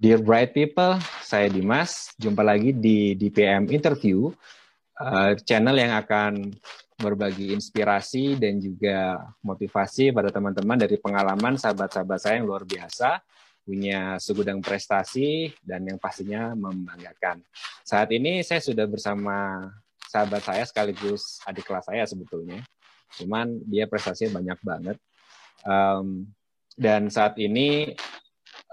Dear Bright People, saya Dimas. Jumpa lagi di DPM Interview, uh, channel yang akan berbagi inspirasi dan juga motivasi pada teman-teman dari pengalaman sahabat-sahabat saya yang luar biasa, punya segudang prestasi, dan yang pastinya membanggakan. Saat ini saya sudah bersama sahabat saya sekaligus adik kelas saya sebetulnya. Cuman dia prestasinya banyak banget. Um, dan saat ini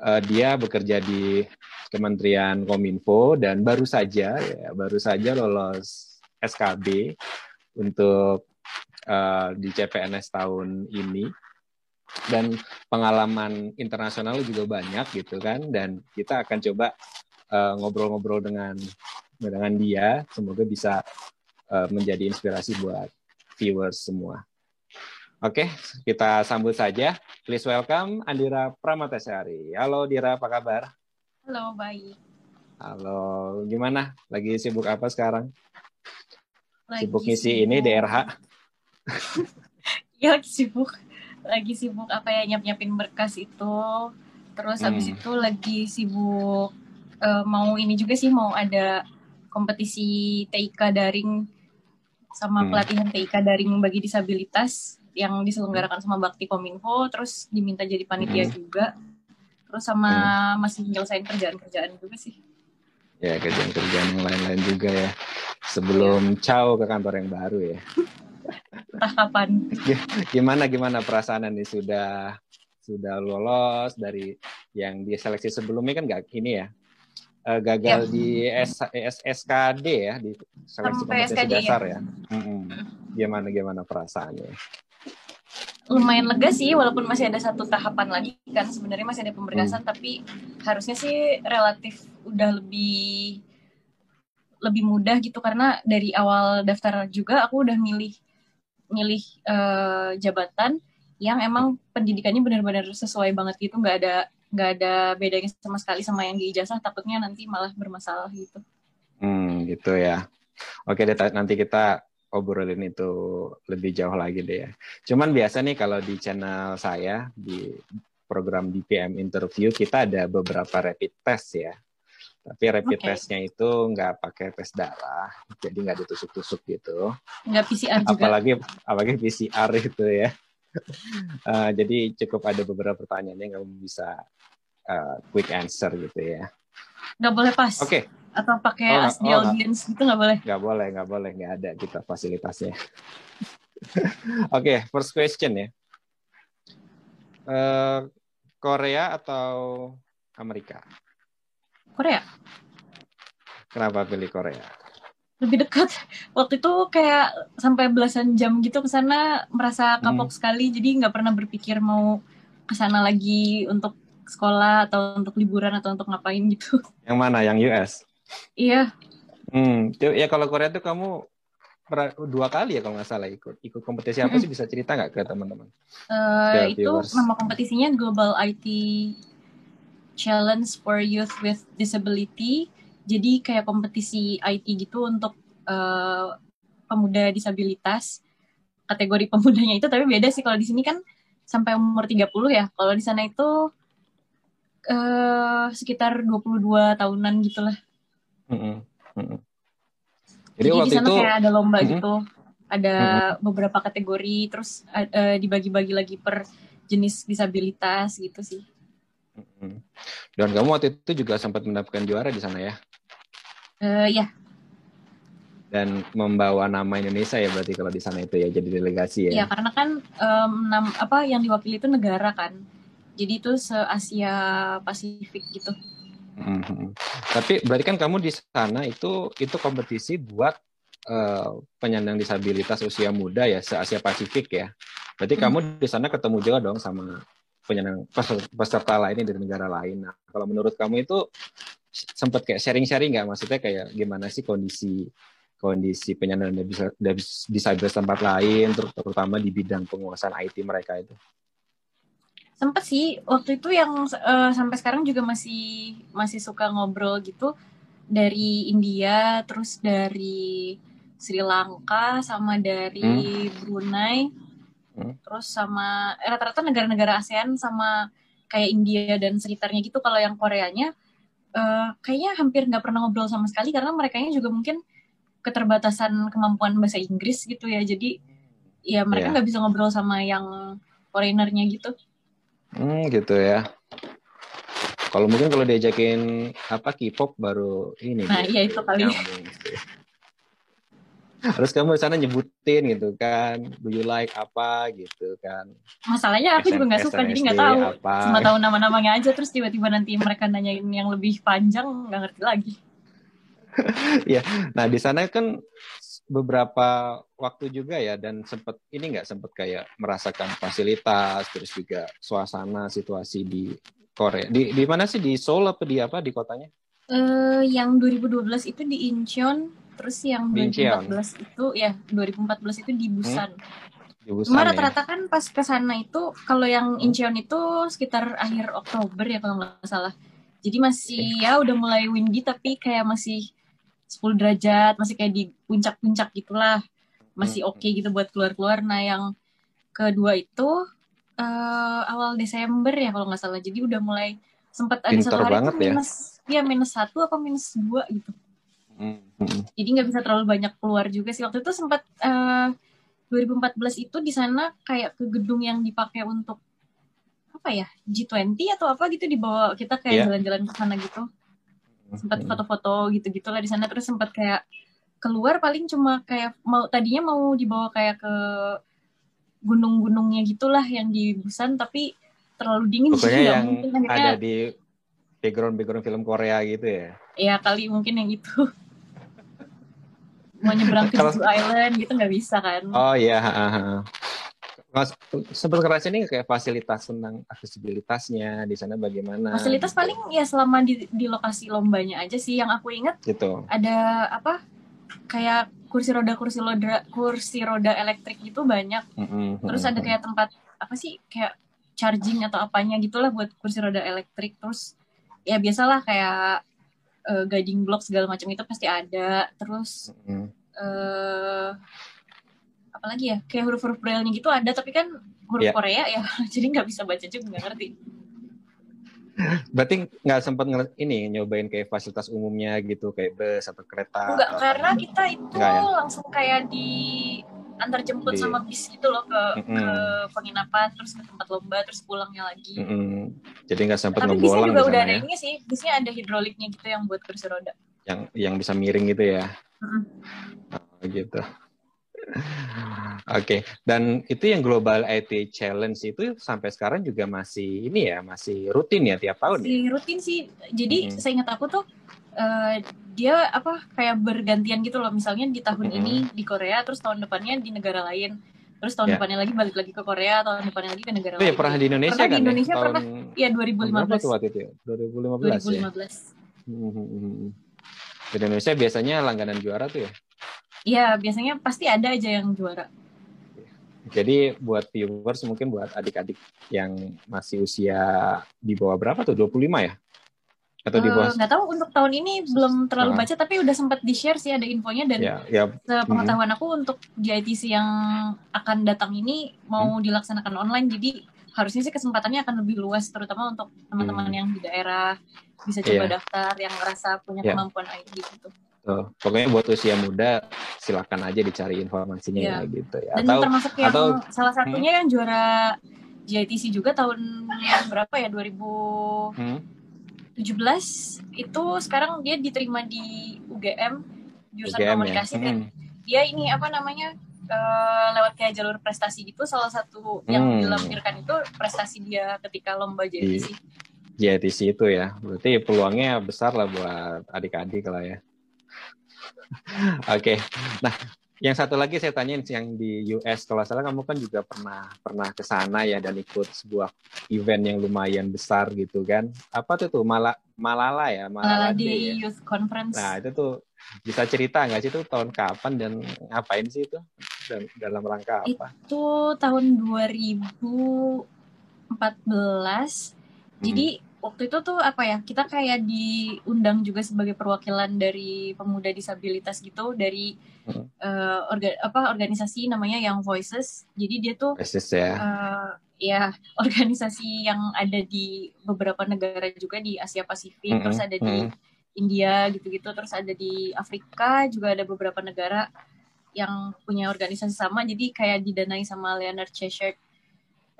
uh, dia bekerja di Kementerian Kominfo dan baru saja ya baru saja lolos SKB untuk uh, di CPNS tahun ini dan pengalaman internasional juga banyak gitu kan dan kita akan coba ngobrol ngobrol-ngobrol dengan dengan dia semoga bisa uh, menjadi inspirasi buat viewers semua. Oke, kita sambut saja. Please welcome Andira Pramatesari. Halo Dira, apa kabar? Halo, baik. Halo, gimana? Lagi sibuk apa sekarang? Lagi sibuk ngisi sibuk. ini DRH? Iya, lagi sibuk. Lagi sibuk apa ya, nyiap-nyiapin berkas itu. Terus hmm. habis itu lagi sibuk uh, mau ini juga sih, mau ada kompetisi TIK daring sama hmm. pelatihan TIK daring bagi disabilitas yang diselenggarakan sama Bakti Kominfo terus diminta jadi panitia hmm. juga terus sama hmm. masih menyelesaikan kerjaan-kerjaan juga sih ya kerjaan-kerjaan yang lain-lain juga ya sebelum ya. caw ke kantor yang baru ya entah kapan gimana gimana perasaan ini sudah sudah lolos dari yang dia seleksi sebelumnya kan nggak ini ya uh, gagal ya. di S, S, SKD ya di seleksi Sampai kompetensi SKD, dasar ya. ya. Hmm. Gimana gimana perasaannya? Lumayan lega sih walaupun masih ada satu tahapan lagi kan sebenarnya masih ada pemberkasan hmm. tapi harusnya sih relatif udah lebih lebih mudah gitu karena dari awal daftar juga aku udah milih milih uh, jabatan yang emang pendidikannya benar-benar sesuai banget gitu nggak ada nggak ada bedanya sama sekali sama yang di ijazah takutnya nanti malah bermasalah gitu. Hmm gitu ya. Oke deh nanti kita obrolin itu lebih jauh lagi deh ya. Cuman biasa nih kalau di channel saya di program DPM interview kita ada beberapa rapid test ya. Tapi rapid okay. testnya itu nggak pakai tes darah, jadi nggak ditusuk-tusuk gitu. Nggak PCR juga. Apalagi apalagi PCR itu ya. uh, jadi cukup ada beberapa pertanyaan yang kamu bisa uh, quick answer gitu ya. Nggak boleh pas. Oke. Okay atau pakai oh, as the oh, audience gitu nggak boleh? Nggak boleh, nggak boleh, nggak ada kita fasilitasnya. Oke, okay, first question ya. Uh, Korea atau Amerika? Korea. Kenapa pilih Korea? Lebih dekat. Waktu itu kayak sampai belasan jam gitu ke sana merasa kapok hmm. sekali, jadi nggak pernah berpikir mau ke sana lagi untuk sekolah atau untuk liburan atau untuk ngapain gitu. Yang mana? Yang US? Iya. Hmm, ya kalau Korea tuh kamu dua kali ya kalau nggak salah ikut ikut kompetisi apa sih bisa cerita nggak ke teman-teman? Uh, itu viewers. nama kompetisinya Global IT Challenge for Youth with Disability. Jadi kayak kompetisi IT gitu untuk uh, pemuda disabilitas. Kategori pemudanya itu tapi beda sih kalau di sini kan sampai umur 30 ya. Kalau di sana itu uh, sekitar 22 tahunan gitulah. Jadi, Jadi di sana itu, kayak ada lomba mm -hmm. gitu, ada mm -hmm. beberapa kategori, terus uh, dibagi-bagi lagi per jenis disabilitas gitu sih. Dan kamu waktu itu juga sempat mendapatkan juara di sana ya? Uh, ya. Dan membawa nama Indonesia ya berarti kalau di sana itu ya jadi delegasi ya? Iya karena kan um, nam, apa yang diwakili itu negara kan, jadi itu se Asia Pasifik gitu. Hmm. Tapi berarti kan kamu di sana itu itu kompetisi buat uh, penyandang disabilitas usia muda ya se Asia Pasifik ya. Berarti hmm. kamu di sana ketemu juga dong sama penyandang peserta lainnya dari negara lain. Nah, kalau menurut kamu itu sempat kayak sharing-sharing nggak? Maksudnya kayak gimana sih kondisi kondisi penyandang disabilitas tempat lain, terutama di bidang penguasaan IT mereka itu? Sempet sih waktu itu yang uh, sampai sekarang juga masih masih suka ngobrol gitu dari India terus dari Sri Lanka sama dari hmm. Brunei hmm. terus sama eh, rata-rata negara-negara ASEAN sama kayak India dan sekitarnya gitu kalau yang Koreanya uh, kayaknya hampir nggak pernah ngobrol sama sekali karena mereka juga mungkin keterbatasan kemampuan bahasa Inggris gitu ya jadi ya mereka iya. nggak yeah. bisa ngobrol sama yang foreignernya gitu hmm gitu ya kalau mungkin kalau diajakin apa K-pop baru ini. Nah, iya itu kali. Harus kamu di sana nyebutin gitu kan, do you like apa gitu kan. Masalahnya aku juga nggak suka, jadi nggak tahu. Apa. Cuma tahu nama-namanya aja, terus tiba-tiba nanti mereka nanyain yang lebih panjang, nggak ngerti lagi. Iya, nah di sana kan beberapa waktu juga ya dan sempat ini nggak sempat kayak merasakan fasilitas terus juga suasana situasi di Korea. Di di mana sih di Seoul apa di apa di kotanya? Uh, yang 2012 itu di Incheon, terus yang 2014 itu ya 2014 itu di Busan. Hmm? Di Busan Cuma ya? rata-rata ya? kan pas ke sana itu kalau yang Incheon itu sekitar akhir Oktober ya kalau nggak salah. Jadi masih ya udah mulai windy tapi kayak masih 10 derajat, masih kayak di puncak-puncak gitulah. Masih hmm. oke okay gitu buat keluar-keluar. Nah, yang kedua itu uh, awal Desember ya kalau nggak salah. Jadi udah mulai sempat ada satu hari itu ya. minus ya. ya minus satu apa minus dua gitu. Mm -hmm. Jadi nggak bisa terlalu banyak keluar juga sih waktu itu sempat uh, eh, 2014 itu di sana kayak ke gedung yang dipakai untuk apa ya G20 atau apa gitu dibawa kita kayak jalan jalan-jalan ke sana gitu. Sempat foto-foto gitu-gitu lah di sana. Terus sempat kayak keluar paling cuma kayak mau tadinya mau dibawa kayak ke gunung-gunungnya gitulah yang di Busan tapi terlalu dingin Pokoknya yang mungkin ada di background background film Korea gitu ya? Iya kali mungkin yang itu. Mau nyebrang ke Jeju Island gitu nggak bisa kan? Oh iya Mas, sempat keras ini kayak fasilitas tentang aksesibilitasnya di sana bagaimana? Fasilitas gitu. paling ya selama di, di lokasi lombanya aja sih yang aku ingat. Gitu. Ada apa? Kayak kursi roda kursi roda kursi roda elektrik itu banyak mm-hmm. terus ada kayak tempat apa sih kayak charging atau apanya gitulah buat kursi roda elektrik terus ya biasalah kayak uh, guiding block segala macam itu pasti ada terus mm-hmm. uh, apalagi ya kayak huruf-huruf braille gitu ada tapi kan huruf yeah. Korea ya jadi nggak bisa baca juga nggak ngerti Berarti nggak sempat ini nyobain kayak fasilitas umumnya gitu kayak bus atau kereta? Enggak, atau karena kita itu ya? langsung kayak di antar jemput di... sama bis gitu loh ke, mm -hmm. ke penginapan terus ke tempat lomba terus pulangnya lagi. Mm -hmm. Jadi nggak sempat Tapi bisnya juga udah ada ya? ini sih, bisnya ada hidroliknya gitu yang buat kursi roda. Yang yang bisa miring gitu ya? Mm -hmm. gitu. Oke, okay. dan itu yang Global IT Challenge itu sampai sekarang juga masih ini ya, masih rutin ya tiap tahun. Masih ya? rutin sih. Jadi hmm. saya ingat aku tuh uh, dia apa kayak bergantian gitu loh. Misalnya di tahun hmm. ini di Korea, terus tahun depannya di negara lain. Terus tahun yeah. depannya lagi balik lagi ke Korea, tahun depannya lagi ke negara oh, lain. Iya, pernah di Indonesia pernah kan? Di ya? Indonesia ya? pernah. Iya, 2015. Berapa tuh waktu itu ya? 2015, 2015. ya? Hmm, hmm, hmm, di Indonesia biasanya langganan juara tuh ya? Iya, biasanya pasti ada aja yang juara. Jadi buat viewers mungkin buat adik-adik yang masih usia di bawah berapa tuh? 25 ya? Atau di bawah? Uh, nggak tahu untuk tahun ini belum terlalu uh. baca tapi udah sempat di-share sih ada infonya dan yeah, yeah. pengetahuan mm aku untuk GITC yang akan datang ini mau hmm. dilaksanakan online jadi harusnya sih kesempatannya akan lebih luas terutama untuk teman-teman hmm. yang di daerah bisa coba yeah. daftar yang ngerasa punya yeah. kemampuan ID gitu. Tuh, pokoknya buat usia muda silakan aja dicari informasinya yeah. ya gitu ya. Dan atau, termasuk yang atau, salah satunya hmm? yang juara JITC juga tahun yang berapa ya 2017 hmm? itu sekarang dia diterima di UGM jurusan UGM, komunikasi ya? dan hmm. dia ini apa namanya uh, lewat kayak jalur prestasi gitu salah satu hmm. yang dilampirkan itu prestasi dia ketika lomba JITC. JITC itu ya, berarti peluangnya besar lah buat adik-adik lah ya. Oke. okay. Nah, yang satu lagi saya tanyain yang di US kalau salah kamu kan juga pernah pernah ke sana ya dan ikut sebuah event yang lumayan besar gitu kan. Apa tuh tuh Mala, Malala ya, Malala di ya. Youth Conference. Nah, itu tuh bisa cerita nggak sih itu tahun kapan dan ngapain sih itu dan dalam rangka apa? Itu tahun 2014. Hmm. Jadi waktu itu tuh apa ya kita kayak diundang juga sebagai perwakilan dari pemuda disabilitas gitu dari hmm. uh, orga, apa organisasi namanya Young Voices jadi dia tuh Voices ya. uh, ya organisasi yang ada di beberapa negara juga di Asia Pasifik, mm -hmm. terus ada di mm -hmm. India gitu-gitu, terus ada di Afrika juga ada beberapa negara yang punya organisasi sama, jadi kayak didanai sama Leonard Cheshire,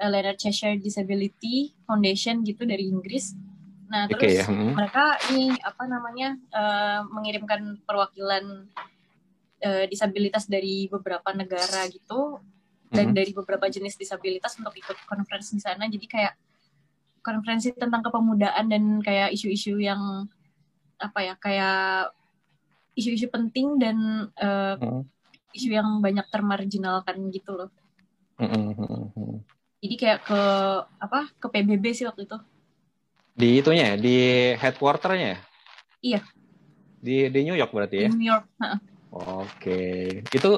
uh, Leonard Cheshire Disability Foundation gitu dari Inggris. Nah terus okay, ya. hmm. mereka ini apa namanya uh, mengirimkan perwakilan uh, disabilitas dari beberapa negara gitu dan mm-hmm. dari beberapa jenis disabilitas untuk ikut konferensi di sana jadi kayak konferensi tentang kepemudaan dan kayak isu-isu yang apa ya kayak isu-isu penting dan uh, mm-hmm. isu yang banyak termarginalkan gitu loh mm-hmm. Jadi kayak ke apa ke PBB sih waktu itu di itunya di headquarternya iya di di New York berarti ya di New York oke itu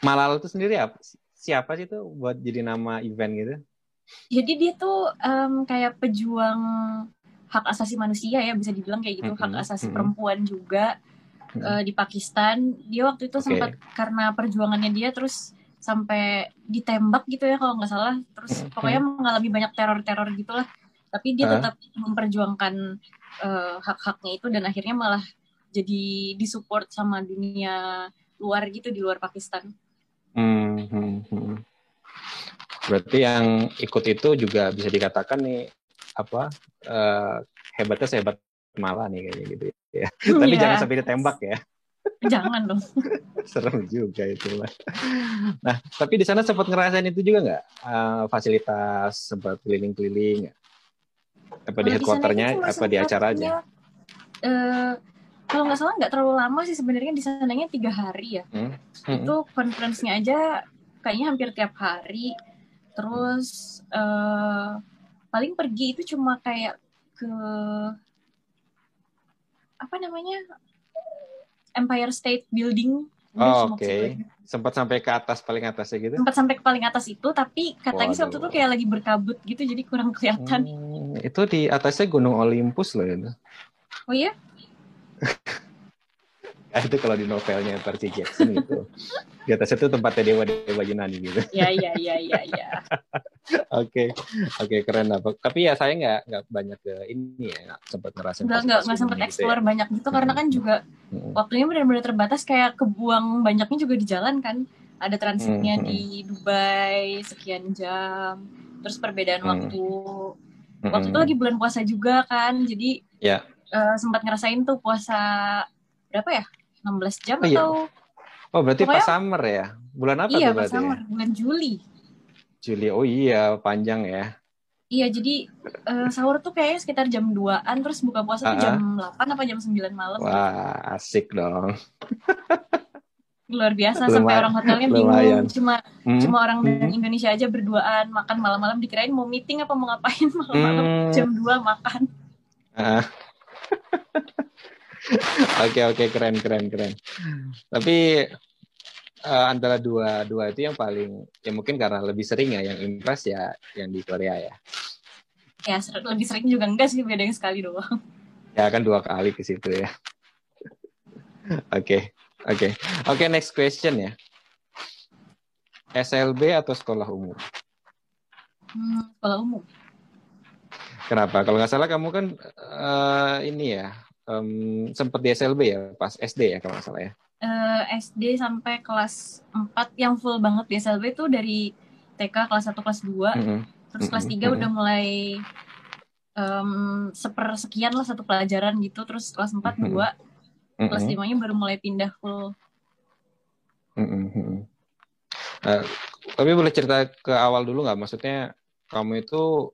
Malala itu sendiri apa siapa sih tuh buat jadi nama event gitu? Jadi dia tuh um, kayak pejuang hak asasi manusia ya bisa dibilang kayak gitu, mm -hmm. hak asasi mm -hmm. perempuan juga mm -hmm. uh, di Pakistan. Dia waktu itu okay. sempat karena perjuangannya dia terus sampai ditembak gitu ya kalau nggak salah. Terus mm -hmm. pokoknya mengalami banyak teror-teror gitulah. Tapi dia uh. tetap memperjuangkan uh, hak-haknya itu dan akhirnya malah jadi disupport sama dunia luar gitu di luar Pakistan. Hmm, hmm, hmm. Berarti yang ikut itu juga bisa dikatakan nih apa uh, hebatnya sehebat malah nih kayaknya gitu ya. Tapi yeah. jangan sampai ditembak ya. Jangan dong. Serem juga itu lah. Nah, tapi di sana sempat ngerasain itu juga nggak uh, fasilitas sempat keliling-keliling? Apa di headquarternya? Apa di acaranya? Uh, kalau nggak salah nggak terlalu lama sih sebenarnya di sananya tiga hari ya hmm. Hmm. itu konferensinya aja kayaknya hampir tiap hari terus uh, paling pergi itu cuma kayak ke apa namanya Empire State Building Oh, Oke, okay. sempat sampai ke atas paling atasnya gitu? Sempat sampai ke paling atas itu, tapi katanya sih waktu itu kayak lagi berkabut gitu, jadi kurang kelihatan. Hmm, itu di atasnya Gunung Olympus loh itu. Oh iya? Ah, itu kalau di novelnya Percy Jackson itu di atasnya itu tempatnya dewa dewa Yunani gitu. Iya iya iya iya. Ya. Oke oke keren lah. Tapi ya saya nggak nggak banyak ke ini ya nggak sempat ngerasain. Nggak nggak nggak sempat gitu explore ya. banyak gitu karena kan juga hmm. waktunya benar-benar terbatas kayak kebuang banyaknya juga di jalan kan. Ada transitnya hmm. di Dubai sekian jam. Terus perbedaan hmm. waktu. Waktu itu lagi bulan puasa juga kan. Jadi ya uh, sempat ngerasain tuh puasa berapa ya? 16 jam oh, iya. atau Oh, berarti Pokoknya, pas summer ya? Bulan apa iya, tuh berarti? Iya, pas summer, bulan Juli. Juli. Oh iya, panjang ya. Iya, jadi uh, sahur tuh kayaknya sekitar jam 2-an terus buka puasa uh -huh. tuh jam 8 apa jam 9 malam. Wah, asik dong. luar biasa Lumayan. sampai orang hotelnya bingung Lumayan. cuma hmm. cuma orang hmm. Indonesia aja berduaan makan malam-malam dikirain mau meeting apa mau ngapain malam-malam hmm. jam 2 makan. Uh. Oke oke keren keren keren. Tapi uh, antara dua dua itu yang paling ya mungkin karena lebih sering ya yang impress ya yang di Korea ya. Ya lebih sering juga enggak sih beda yang sekali doang. Ya kan dua kali ke situ ya. Oke oke oke next question ya. SLB atau sekolah umum? Hmm, sekolah umum. Kenapa? Kalau nggak salah kamu kan uh, ini ya um, sempat di SLB ya pas SD ya kalau nggak salah ya uh, eh, SD sampai kelas 4 yang full banget di SLB itu dari TK kelas 1 kelas 2 mm -hmm. terus kelas 3 mm -hmm. udah mulai um, sepersekian lah satu pelajaran gitu terus kelas 4 mm -hmm. 2 mm -hmm. kelas 5 nya baru mulai pindah full mm -hmm. uh, tapi boleh cerita ke awal dulu nggak maksudnya kamu itu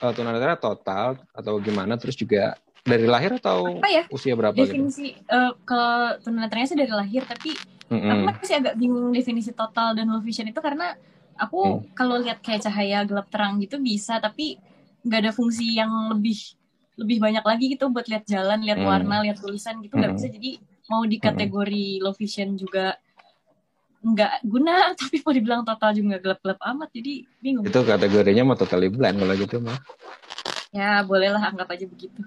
uh, tunanetra total atau gimana terus juga dari lahir atau apa ya? usia berapa gitu? definisi gitu? uh, kalau tunanetranya sih dari lahir tapi mm-hmm. aku masih agak bingung definisi total dan low vision itu karena aku mm. kalau lihat kayak cahaya gelap terang gitu bisa tapi nggak ada fungsi yang lebih lebih banyak lagi gitu buat lihat jalan lihat mm. warna lihat tulisan gitu nggak mm. bisa jadi mau di kategori mm. low vision juga nggak guna tapi mau dibilang total juga gelap-gelap amat jadi bingung itu kategorinya mau totally blind kalau gitu mah ya bolehlah anggap aja begitu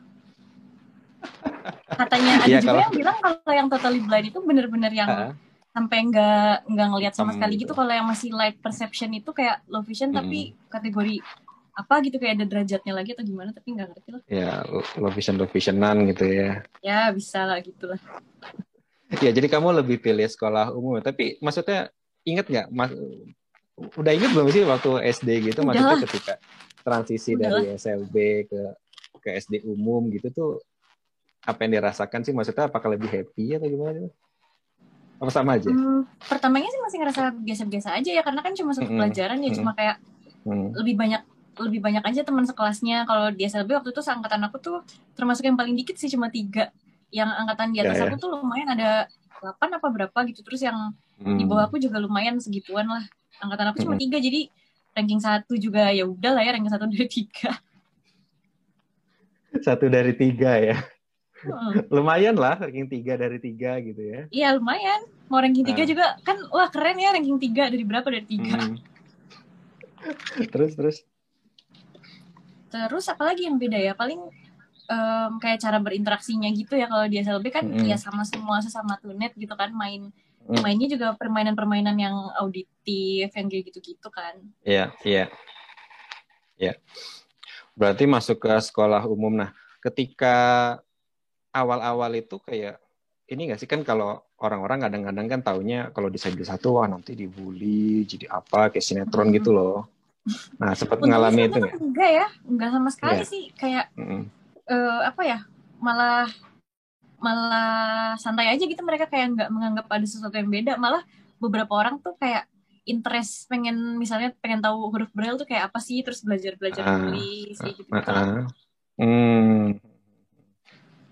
Katanya ada ya, juga kalau... yang bilang kalau yang totally blind itu benar-benar yang uh. sampai nggak nggak ngelihat sama sekali gitu. kalau yang masih light perception itu kayak low vision tapi Mm-mm. kategori apa gitu kayak ada derajatnya lagi atau gimana tapi nggak ngerti lah Ya, low vision low visionan gitu ya. ya bisa lah gitu lah Ya, jadi kamu lebih pilih sekolah umum. Tapi maksudnya inget nggak? Mas, udah inget belum sih waktu SD gitu? Udah Maksudnya ketika transisi Udah dari SLB ke ke SD umum gitu tuh apa yang dirasakan sih? Maksudnya apakah lebih happy atau gimana? Apa sama aja? Hmm, pertamanya sih masih ngerasa biasa-biasa aja ya karena kan cuma satu pelajaran ya cuma kayak Hmm. lebih banyak lebih banyak aja teman sekelasnya kalau di SLB waktu itu seangkatan aku tuh termasuk yang paling dikit sih cuma tiga yang angkatan di atas Ya, ya. aku tuh lumayan ada 8 apa berapa gitu terus yang Hmm. di bawah aku juga lumayan segituan lah angkatan aku cuma Mm-mm. tiga jadi ranking satu juga ya udah lah ya ranking satu dari tiga Satu dari tiga ya. Hmm. Lumayan lah, ranking tiga dari tiga gitu ya. iya lumayan mau ranking tiga Ah. juga kan wah keren ya ranking tiga dari berapa dari tiga Hmm. Terus terus. terus apalagi yang beda ya paling em, kayak cara berinteraksinya gitu ya kalau di SLB kan Mm-mm. ya sama semua sesama tunet gitu kan main Mm. mainnya juga permainan-permainan yang auditif yang kayak gitu-gitu kan Iya, iya. Iya. Berarti masuk ke sekolah umum. Nah, ketika awal-awal itu kayak ini nggak sih kan kalau orang-orang kadang-kadang kan taunya kalau disabilitas satu wah nanti dibully jadi apa kayak sinetron Hmm. gitu loh. Nah, sempat Untungnya ngalami sih itu nggak? enggak ya enggak sama sekali Iya. sih kayak Mm-mm. eh, apa ya malah malah santai aja gitu mereka kayak nggak menganggap ada sesuatu yang beda malah beberapa orang tuh kayak interest pengen misalnya pengen tahu huruf braille tuh kayak apa sih terus belajar belajar Ah, nulis kayak gitu Ah, ah. Hmm.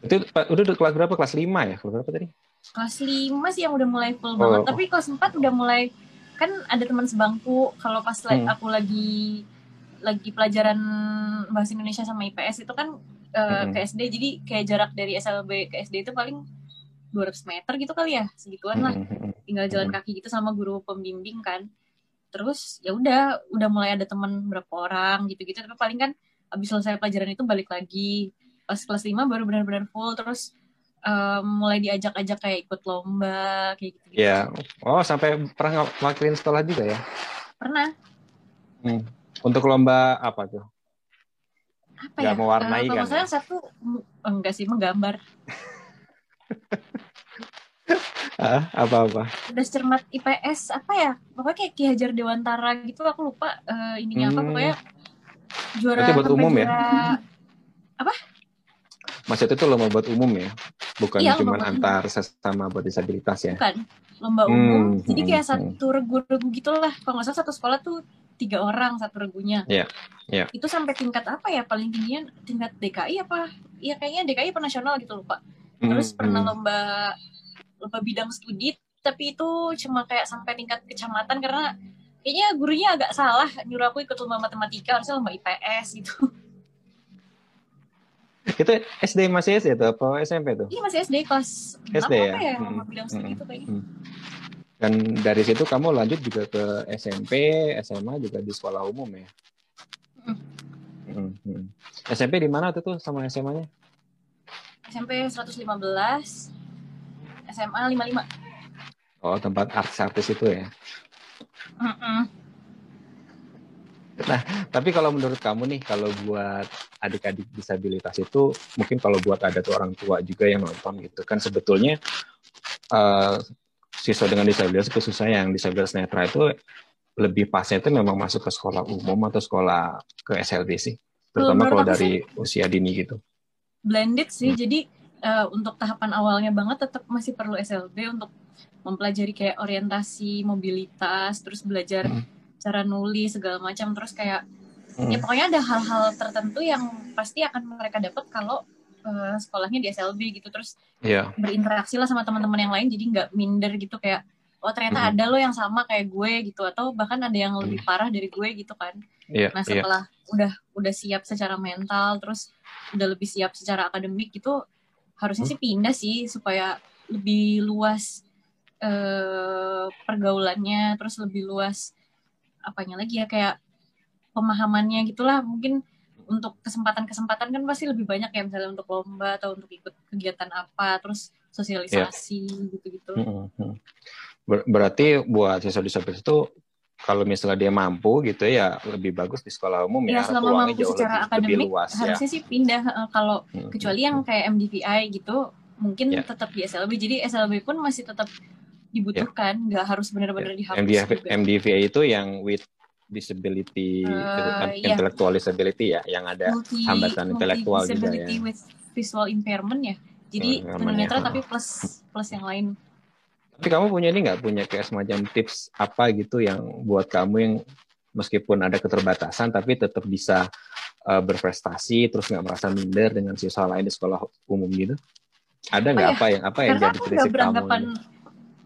Itu udah kelas berapa? Kelas 5 ya? Kelas berapa tadi? kelas 5 sih yang udah mulai full Oh. banget tapi kelas 4 udah mulai kan ada teman sebangku kalau pas Hmm. aku lagi lagi pelajaran bahasa Indonesia sama IPS itu kan eh, Hmm. ke SD jadi kayak jarak dari SLB ke SD itu paling 200 meter gitu kali ya segituan lah Mm-mm. tinggal jalan Hmm. kaki gitu sama guru pembimbing kan terus ya udah udah mulai ada teman berapa orang gitu-gitu tapi paling kan abis selesai pelajaran itu balik lagi pas kelas 5 baru benar-benar full terus em, mulai diajak-ajak kayak ikut lomba kayak gitu gitu Ya. Oh, sampai pernah ng- ngakilin sekolah juga ya? pernah Untuk lomba apa tuh? apa Nggak ya mewarnai Eh, kalau kan nggak salah ya? satu enggak sih menggambar Ah, apa-apa? udah cermat IPS apa ya pokoknya kayak Ki Hajar Dewantara gitu aku lupa eh, ininya apa Hmm. pokoknya juara buat umum ya? juara Maksudnya itu lomba buat umum ya? Bukan Iya, cuma antar sesama buat disabilitas ya? bukan lomba Hmm, umum jadi hmm, kayak hmm. satu regu-regu gitu lah kalau nggak salah satu sekolah tuh tiga orang satu regunya Iya, iya. itu sampai tingkat apa ya paling tingginya tingkat DKI apa ya kayaknya DKI apa nasional gitu lupa terus Hmm, pernah hmm. lomba lomba bidang studi tapi itu cuma kayak sampai tingkat kecamatan karena kayaknya gurunya agak salah nyuruh aku ikut lomba matematika harusnya lomba IPS gitu Itu SD masih SD tuh apa SMP tuh? ini masih SD kelas SD 6 ya? apa ya Hmm, lomba bidang studi hmm, itu kayaknya Dan dari situ kamu lanjut juga ke SMP, SMA juga di sekolah umum ya? Hmm. Hmm, hmm. SMP di mana tuh tuh sama SMA-nya? SMP 115 SMA 55 Oh, tempat artis-artis itu ya. Mm-mm. Tapi kalau menurut kamu nih, kalau buat adik-adik disabilitas itu, mungkin kalau buat ada tuh orang tua juga yang nonton gitu kan, sebetulnya eh, siswa dengan disabilitas khususnya yang disabilitas netra itu lebih pasnya itu memang masuk ke sekolah umum atau sekolah ke SLB sih, terutama kalau dari usia dini gitu. blended sih. Hmm. Jadi eh, untuk tahapan awalnya banget tetap masih perlu SLB untuk mempelajari kayak orientasi mobilitas, terus belajar Hmm. Cara nulis segala macam, terus kayak Hmm. ya pokoknya ada hal-hal tertentu yang pasti akan mereka dapat kalau eh, sekolahnya di SLB gitu. Terus Iya. berinteraksi lah sama teman-teman yang lain, jadi nggak minder gitu kayak oh ternyata Hmm. ada lo yang sama kayak gue gitu atau bahkan ada yang lebih parah dari gue gitu kan. Iya, Nah iya. setelah udah udah siap secara mental, terus udah lebih siap secara akademik gitu, harusnya Hmm. sih pindah sih supaya lebih luas eh, pergaulannya, terus lebih luas apanya lagi ya kayak pemahamannya gitulah. Mungkin untuk kesempatan-kesempatan kan pasti lebih banyak ya misalnya untuk lomba atau untuk ikut kegiatan apa, terus sosialisasi gitu-gitu. Mm, mm. Ber berarti buat siswa disabilitas itu kalau misalnya dia mampu gitu ya lebih bagus di sekolah umum ya, ya. selama mampu jauh secara lebih, akademik lebih luas, harusnya ya. sih pindah uh, kalau Hmm, kecuali yang kayak MDVI gitu mungkin Ya. tetap di SLB jadi SLB pun masih tetap dibutuhkan nggak harus benar-benar dihapus MDV, juga MDVA itu yang with disability iya. intellectual disability ya yang ada multi hambatan multi intelektual juga disability ya. with visual impairment ya jadi Hmm, tunanetra Hmm. tapi plus plus yang lain Tapi kamu punya ini nggak punya kayak semacam tips apa gitu yang buat kamu yang meskipun ada keterbatasan tapi tetap bisa uh, berprestasi terus nggak merasa minder dengan siswa lain di sekolah umum gitu? Ada nggak Oh, iya. apa yang apa yang karena jadi prinsip kamu? beranggapan gitu?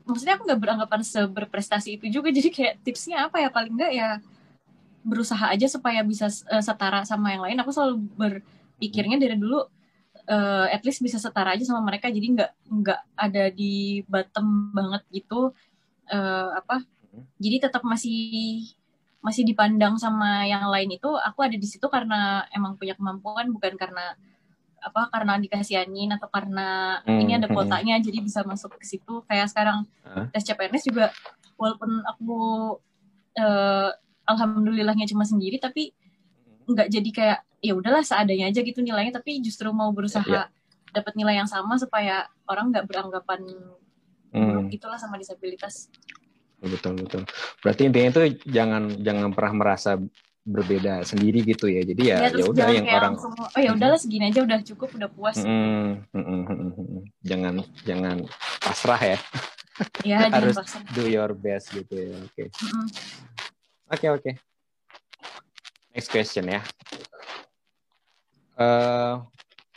Maksudnya aku nggak beranggapan seberprestasi itu juga jadi kayak tipsnya apa ya? Paling nggak ya berusaha aja supaya bisa eh, setara sama yang lain. Aku selalu berpikirnya dari dulu eh, at least bisa setara aja sama mereka jadi nggak nggak ada di bottom banget gitu. Eh, apa? Jadi tetap masih masih dipandang sama yang lain itu. Aku ada di situ karena emang punya kemampuan bukan karena apa karena dikasihanin atau karena Hmm, ini ada hmm. kuotanya jadi bisa masuk ke situ kayak sekarang Hah? tes CPNS juga walaupun aku eh, alhamdulillahnya cuma sendiri tapi nggak jadi kayak ya udahlah seadanya aja gitu nilainya tapi justru mau berusaha Iya. dapat nilai yang sama supaya orang nggak beranggapan Hmm, gitulah sama disabilitas betul betul. Berarti intinya itu jangan jangan pernah merasa berbeda sendiri gitu ya. Jadi ya ya ya udah yang orang langsung oh ya udahlah segini aja udah cukup udah puas Mm, mm, mm, mm, jangan jangan pasrah ya. ya harus- paksa Do your best gitu ya. Oke. Oke oke. Next question ya. Eh,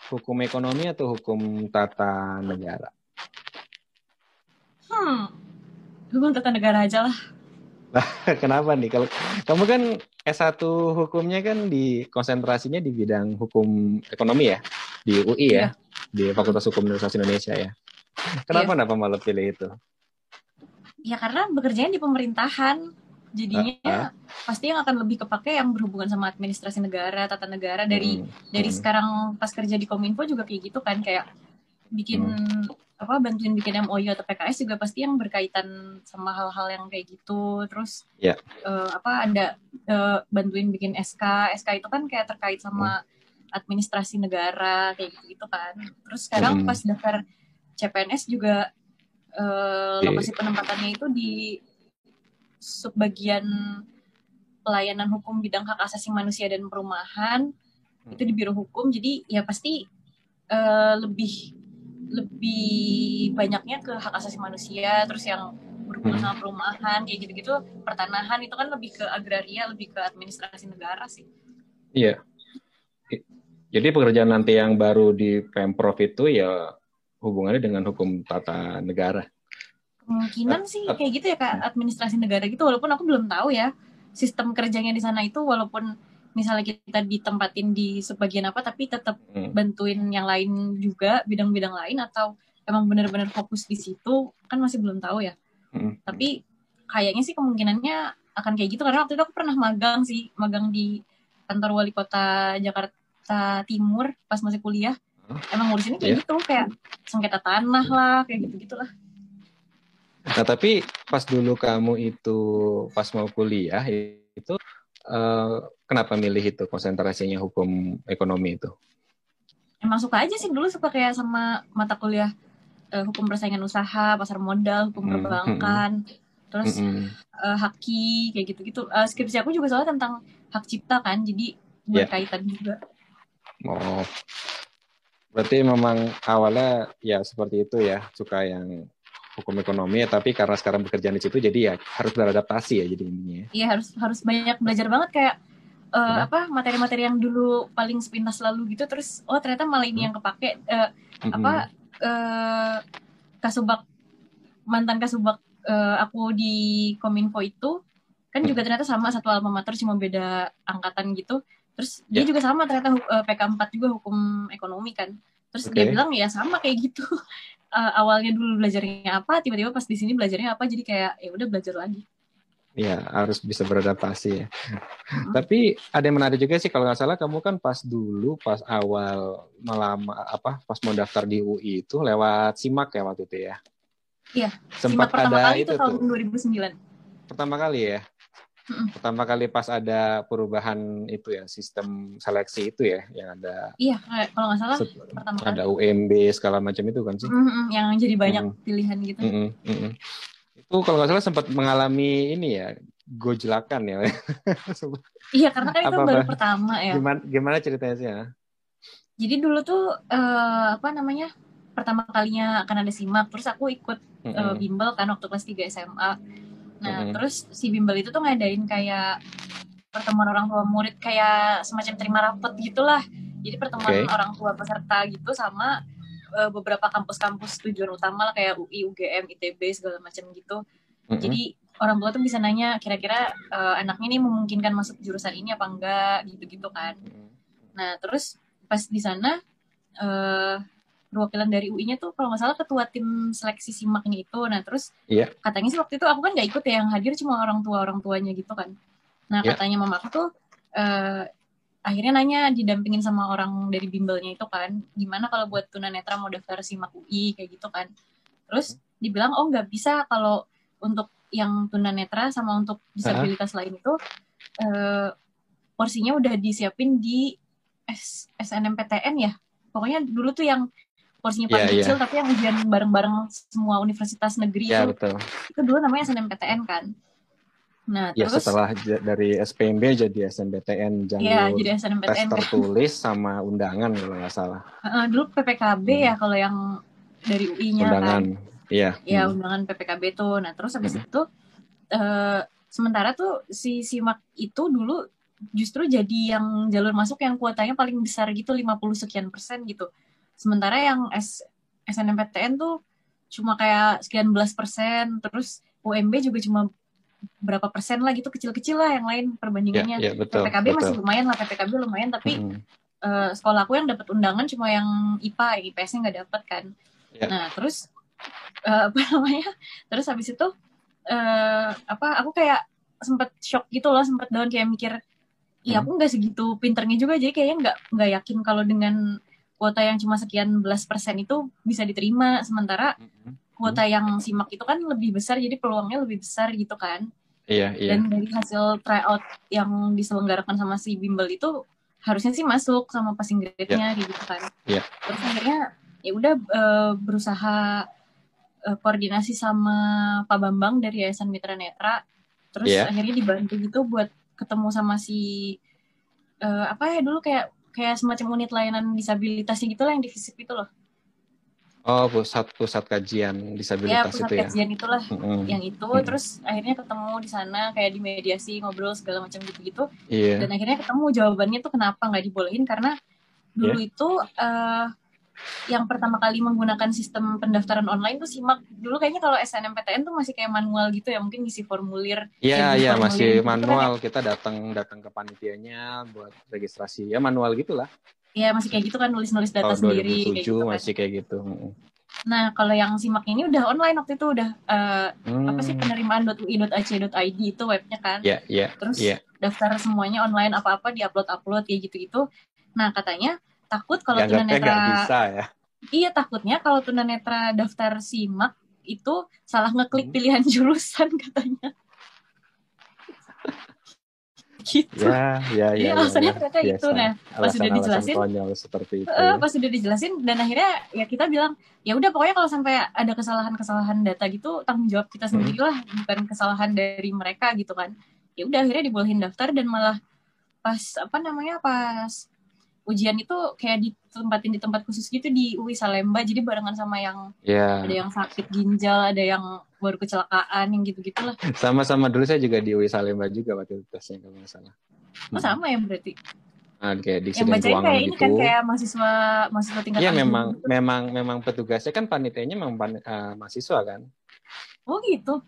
hukum ekonomi atau hukum tata negara? hmm hukum tata negara aja lah Kenapa nih? Kalau kamu kan S1 hukumnya kan di konsentrasinya di bidang hukum ekonomi ya di UI ya, Iya. di Fakultas Hukum Universitas Indonesia ya. Kenapa kenapa malah pilih itu? ya karena bekerjanya di pemerintahan jadinya Ah, pasti yang akan lebih kepake yang berhubungan sama administrasi negara tata negara dari Hmm, dari hmm. sekarang pas kerja di kominfo juga kayak gitu kan kayak bikin apa bantuin bikin MOU atau PKS juga pasti yang berkaitan sama hal-hal yang kayak gitu terus Ya. eh, apa ada eh, bantuin bikin SK SK itu kan kayak terkait sama administrasi negara kayak gitu gitu kan terus sekarang Hmm. pas daftar CPNS juga Oke. lokasi penempatannya itu di subbagian pelayanan hukum bidang hak asasi manusia dan perumahan itu di biro hukum jadi ya pasti eh, lebih lebih banyaknya ke hak asasi manusia terus yang berhubungan Hmm. sama perumahan kayak gitu-gitu pertanahan itu kan lebih ke agraria lebih ke administrasi negara sih Iya. Jadi pekerjaan nanti yang baru di Pemprov itu ya hubungannya dengan hukum tata negara. kemungkinan sih kayak gitu ya kak administrasi negara gitu walaupun aku belum tahu ya sistem kerjanya di sana itu walaupun misalnya kita ditempatin di sebagian apa tapi tetap Hmm. bantuin yang lain juga bidang-bidang lain atau emang benar-benar fokus di situ kan masih belum tahu ya Hmm. tapi kayaknya sih kemungkinannya akan kayak gitu karena waktu itu aku pernah magang sih magang di kantor wali kota Jakarta Timur pas masih kuliah Hmm. emang ngurusinnya kayak Iya. gitu kayak sengketa tanah lah kayak gitu gitulah Nah, tapi pas dulu kamu itu pas mau kuliah itu eh, kenapa milih itu konsentrasinya hukum ekonomi itu? emang suka aja sih dulu suka kayak sama mata kuliah eh, hukum persaingan usaha pasar modal hukum Hmm, perbankan terus Mm-mm. eh, haki kayak gitu-gitu Eh, skripsi aku juga soalnya tentang hak cipta kan jadi Iya. berkaitan juga Oh, berarti memang awalnya ya seperti itu ya suka yang hukum ekonomi ya, tapi karena sekarang bekerja di situ jadi ya harus beradaptasi ya jadi intinya. ya. Iya harus harus banyak belajar banget kayak Hmm. apa materi-materi yang dulu paling sepintas lalu gitu terus oh ternyata malah ini Hmm. yang kepake Eh, Mm-mm. apa eh, kasubag mantan kasubag eh, aku di kominfo itu kan juga ternyata sama satu alma mater cuma beda angkatan gitu terus dia Ya. juga sama ternyata hu- eh, PK4 juga hukum ekonomi kan terus Oke. dia bilang ya sama kayak gitu Eh, awalnya dulu belajarnya apa tiba-tiba pas di sini belajarnya apa jadi kayak ya udah belajar lagi Ya harus bisa beradaptasi ya. Tapi ada yang menarik juga sih kalau nggak salah kamu kan pas dulu pas awal melama apa pas mau daftar di UI itu lewat simak ya waktu itu ya. Iya. Sempat pertama ada kali itu, itu tahun tuh. 2009. Pertama kali ya. Mm-mm. Pertama kali pas ada perubahan itu ya sistem seleksi itu ya yang ada Iya, kalau nggak salah set- pertama kali. ada UMB segala macam itu kan sih. Mm-mm, yang jadi banyak Mm. pilihan gitu. Mm-mm, mm-mm. Itu kalau nggak salah sempat mengalami ini ya gojlakan ya. Iya, karena kan itu Apa-apa? baru pertama ya. gimana gimana ceritanya sih ya? Jadi dulu tuh eh, apa namanya? Pertama kalinya akan ada simak, terus aku ikut eh, Mm-mm. bimbel kan waktu kelas 3 SMA. Nah, Mm-mm. terus si bimbel itu tuh ngadain kayak pertemuan orang tua murid kayak semacam terima rapet gitulah. Jadi pertemuan Oke. orang tua peserta gitu sama eh, beberapa kampus-kampus tujuan utama lah kayak UI, UGM, ITB segala macam gitu. Mm-mm. Jadi orang tua tuh bisa nanya kira-kira eh, anaknya ini memungkinkan masuk jurusan ini apa enggak gitu-gitu kan. Nah, terus pas di sana eh perwakilan dari UI-nya tuh kalau nggak salah ketua tim seleksi simaknya itu. Nah, terus Iya. katanya sih waktu itu aku kan nggak ikut ya, yang hadir cuma orang tua orang tuanya gitu kan. Nah, Iya. katanya mama aku tuh eh akhirnya nanya didampingin sama orang dari bimbelnya itu kan, gimana kalau buat tunanetra mau daftar simak UI kayak gitu kan. Terus dibilang oh nggak bisa kalau untuk yang tunanetra sama untuk disabilitas lain itu eh, porsinya udah disiapin di S SNMPTN ya. Pokoknya dulu tuh yang porsinya paling Iya, iya. kecil tapi yang ujian bareng-bareng semua universitas negeri Ya itu betul. itu dulu namanya SNMPTN kan. Nah, Ya terus setelah dari SPMB jadi SNBTN jalur ya jadi tes SNMPTN kan. tertulis sama undangan kalau nggak salah. Heeh, dulu PPKB Hmm. ya kalau yang dari UI-nya Undangan. kan. Iya. Ya, Hmm. undangan PPKB tuh. Nah, terus habis Hmm. itu eh sementara tuh si SIMAK itu dulu justru jadi yang jalur masuk yang kuotanya paling besar gitu 50 sekian persen gitu. Sementara yang S SNMPTN tuh cuma kayak sekian belas persen, terus UMB juga cuma berapa persen lah gitu kecil-kecil lah yang lain Ya, perbandingannya. ya betul. PPKB betul. masih lumayan lah, PPKB lumayan tapi Mm-mm. eh, sekolah aku yang dapat undangan cuma yang IPA, yang IPS-nya nggak dapat kan. Ya. Nah terus eh, apa namanya? Terus habis itu eh, apa? Aku kayak sempet shock gitu loh, sempet down kayak mikir, iya Hmm. aku nggak segitu pinternya juga, jadi kayaknya nggak nggak yakin kalau dengan kuota yang cuma sekian belas persen itu bisa diterima. Sementara Mm-mm. kuota yang simak itu kan lebih besar, jadi peluangnya lebih besar gitu kan Iya, iya. dan dari hasil tryout yang diselenggarakan sama si bimbel itu harusnya sih masuk sama passing grade-nya gitu kan. Iya. Terus akhirnya ya udah eh, berusaha eh, koordinasi sama Pak Bambang dari Yayasan Mitra Netra. Terus Iya. akhirnya dibantu gitu buat ketemu sama si eh, apa ya dulu kayak kayak semacam unit layanan disabilitasnya gitu lah yang di FISIP itu loh. Oh, pusat pusat kajian Ya disabilitas pusat itu ya. kajian itulah Mm-mm. yang itu Mm. terus akhirnya ketemu di sana kayak di mediasi ngobrol segala macam gitu-gitu Iya. dan akhirnya ketemu jawabannya tuh kenapa nggak dibolehin karena dulu Iya. itu eh, yang pertama kali menggunakan sistem pendaftaran online tuh simak dulu kayaknya kalau SNMPTN tuh masih kayak manual gitu ya mungkin ngisi formulir Iya, yang iya formulir masih gitu kan manual. Kita datang datang ke panitianya buat registrasi. Ya manual gitulah. ya masih kayak gitu kan nulis-nulis data Tahun sendiri 2007 kayak gitu kan. masih kayak gitu. Nah kalau yang simak ini udah online waktu itu udah eh, apa sih Hmm. penerimaan.ui.ac.id itu webnya kan Ya, ya, terus ya. daftar semuanya online apa-apa diupload upload kayak gitu-gitu nah katanya takut kalau tunanetra bisa ya. Iya takutnya kalau tunanetra daftar simak itu salah ngeklik Hmm. pilihan jurusan katanya. gitu. Ya, ya, Jadi ya. alasannya ya, ternyata itu. Biasa. Nah, pas sudah dijelasin, seperti itu. Eh, pas sudah dijelasin dan akhirnya ya kita bilang ya udah pokoknya kalau sampai ada kesalahan-kesalahan data gitu tanggung jawab kita Hmm. sendiri lah bukan kesalahan dari mereka gitu kan. Ya udah akhirnya dibolehin daftar dan malah pas apa namanya pas ujian itu kayak ditempatin di tempat khusus gitu di UI Salemba jadi barengan sama yang Ya, ada yang sakit ginjal, ada yang baru kecelakaan, yang gitu-gitulah. sama-sama dulu saya juga di UI Salemba juga waktu itu tesnya kalau nggak salah. Oh sama ya berarti. Nah, kayak di Yang bacain kayak ini gitu. kan kayak mahasiswa mahasiswa tingkat Iya akhir memang gitu. memang memang petugasnya kan panitianya memang pan- eh, mahasiswa kan. Oh gitu.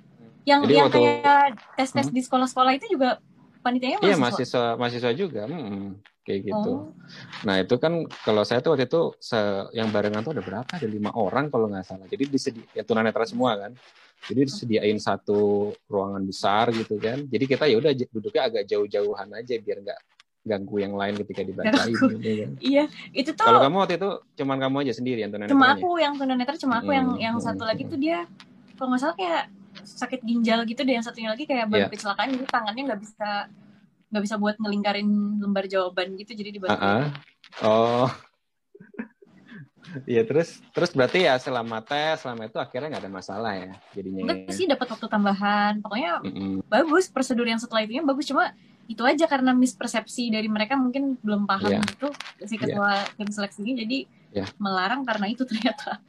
Yang Jadi yang waktu- kayak tes-tes Hmm. di sekolah-sekolah itu juga panitianya Iya mahasiswa. mahasiswa mahasiswa juga, hmm, kayak gitu. Oh, Nah itu kan kalau saya tuh waktu itu se- yang barengan tuh ada berapa? Ada lima orang kalau nggak salah. Jadi disedi ya, tunanetra semua kan. Jadi disediain satu ruangan besar gitu kan. Jadi kita ya udah duduknya agak jauh-jauhan aja biar nggak ganggu yang lain ketika dibacain. Gitu, kan. iya, itu tuh Kalau kamu waktu itu cuman kamu aja sendiri yang tunanetranya. cuma aku yang tunanetra cuma aku yang Hmm, yang hmm, satu hmm. lagi tuh dia kalau nggak salah kayak sakit ginjal gitu deh yang satunya lagi kayak baru Iya. kecelakaan jadi tangannya nggak bisa nggak bisa buat ngelingkarin lembar jawaban gitu jadi dibantu ah. Oh. Iya terus terus berarti ya selama tes selama itu akhirnya nggak ada masalah ya jadinya. enggak ya. sih dapat waktu tambahan pokoknya Mm-mm. bagus prosedur yang setelah itunya bagus cuma itu aja karena mispersepsi dari mereka mungkin belum paham Iya. gitu si ketua tim seleksi ini jadi Iya. melarang karena itu ternyata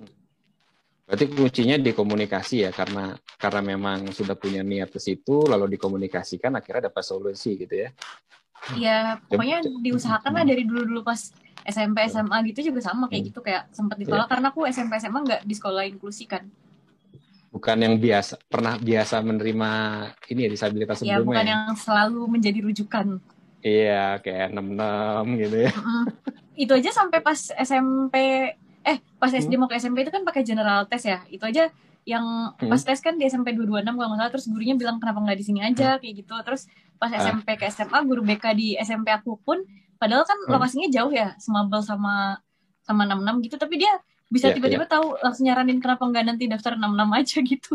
Berarti kuncinya di komunikasi ya karena karena memang sudah punya niat ke situ lalu dikomunikasikan akhirnya dapat solusi gitu ya. ya pokoknya diusahakan lah dari dulu dulu pas SMP SMA gitu juga sama kayak Hmm. gitu kayak sempat ditolak karena aku SMP SMA nggak di sekolah inklusi kan Bukan yang biasa pernah biasa menerima ini ya disabilitas ya bukan sebelumnya. yang selalu menjadi rujukan Iya kayak 66 gitu ya. Itu aja sampai pas SMP eh pas SD Hmm. mau ke SMP itu kan pakai general test ya itu aja yang Hmm. pas tes kan di SMP 226 kalau nggak salah terus gurunya bilang kenapa nggak di sini aja kayak gitu terus pas Hmm. Ah. SMP ke SMA guru BK di SMP aku pun padahal kan Hmm. lokasinya jauh ya semabel sama sama 66 gitu tapi dia bisa Iya, tiba-tiba tahu langsung nyaranin kenapa nggak nanti daftar 66 aja gitu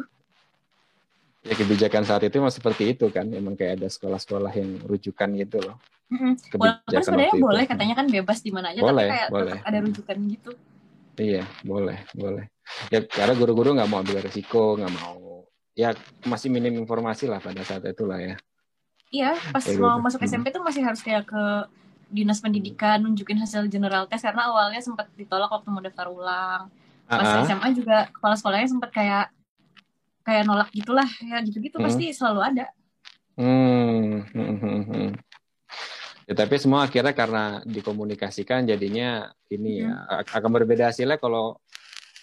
Ya kebijakan saat itu memang seperti itu kan. Emang kayak ada sekolah-sekolah yang rujukan gitu loh. Mm-mm. Kebijakan Walaupun sebenarnya waktu itu. boleh katanya kan bebas di mana aja Boleh, tapi kayak boleh. tetap ada rujukan gitu. Iya, boleh, boleh. Ya, karena guru-guru nggak mau ambil resiko, nggak mau. Ya, masih minim informasi lah pada saat itu lah ya. Iya, pas Kayak mau gitu. masuk Hmm. SMP tuh masih harus kayak ke dinas pendidikan nunjukin hasil general test karena awalnya sempat ditolak waktu mau daftar ulang. Pas Ah, ah. SMA juga kepala sekolahnya sempat kayak kayak nolak gitulah ya gitu-gitu Hmm. pasti selalu ada. Hmm, hmm, hmm, hmm. Ya, tapi semua akhirnya karena dikomunikasikan jadinya ini ya Hmm. ak- akan berbeda hasilnya kalau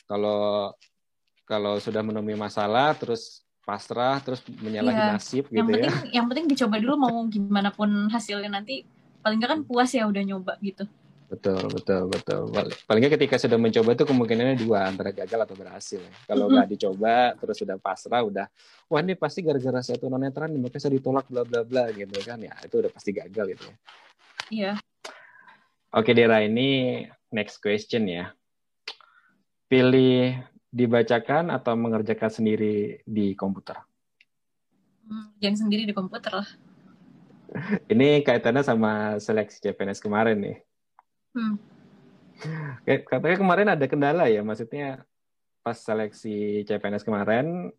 kalau kalau sudah menemui masalah terus pasrah terus menyalahi Iya. nasib Yang gitu penting ya. yang penting dicoba dulu mau gimana pun hasilnya nanti paling nggak kan puas ya udah nyoba gitu. Betul, betul, betul. Pal- Paling nggak ketika sudah mencoba itu kemungkinannya dua, antara gagal atau berhasil. Kalau Mhm. nggak dicoba, terus sudah pasrah, udah, wah ini pasti gara-gara saya tunanetra nih, makanya saya ditolak, bla bla bla, gitu kan. Ya, itu udah pasti gagal gitu ya. Iya. Oke, Dera, ini next question ya. Pilih dibacakan atau mengerjakan sendiri di komputer? Hmm, Yang sendiri di komputer lah. Ini kaitannya sama seleksi CPNS kemarin nih. Hmm. Katanya kemarin ada kendala ya, maksudnya pas seleksi CPNS kemarin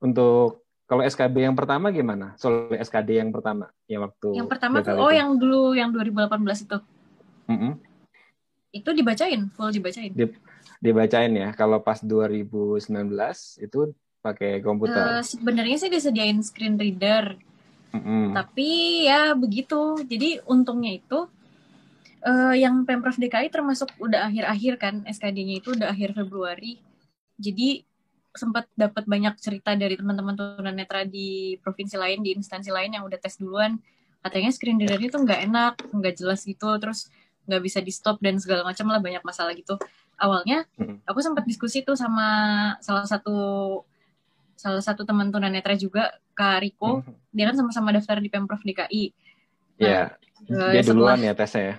untuk kalau SKB yang pertama gimana? Soal SKD yang pertama, yang waktu Yang pertama tuh oh itu. yang dulu yang 2018 itu. Mm-mm. Itu dibacain, full dibacain. dibacain ya. Kalau pas 2019 itu pakai komputer. Eh, sebenarnya sih disediain screen reader, Mm-mm. tapi ya begitu. Jadi untungnya itu eh, yang pemprov DKI termasuk udah akhir-akhir kan SKD-nya itu udah akhir Februari. Jadi sempat dapat banyak cerita dari teman-teman tunanetra di provinsi lain, di instansi lain yang udah tes duluan. Katanya screen reader-nya tuh nggak enak, nggak jelas gitu, terus nggak bisa di stop dan segala macam lah banyak masalah gitu. Awalnya Mm. aku sempat diskusi tuh sama salah satu salah satu teman tunanetra juga Kak Riko Mm. dia kan sama-sama daftar di Pemprov DKI. Ya, Eh, dia setelah- duluan ya tesnya ya.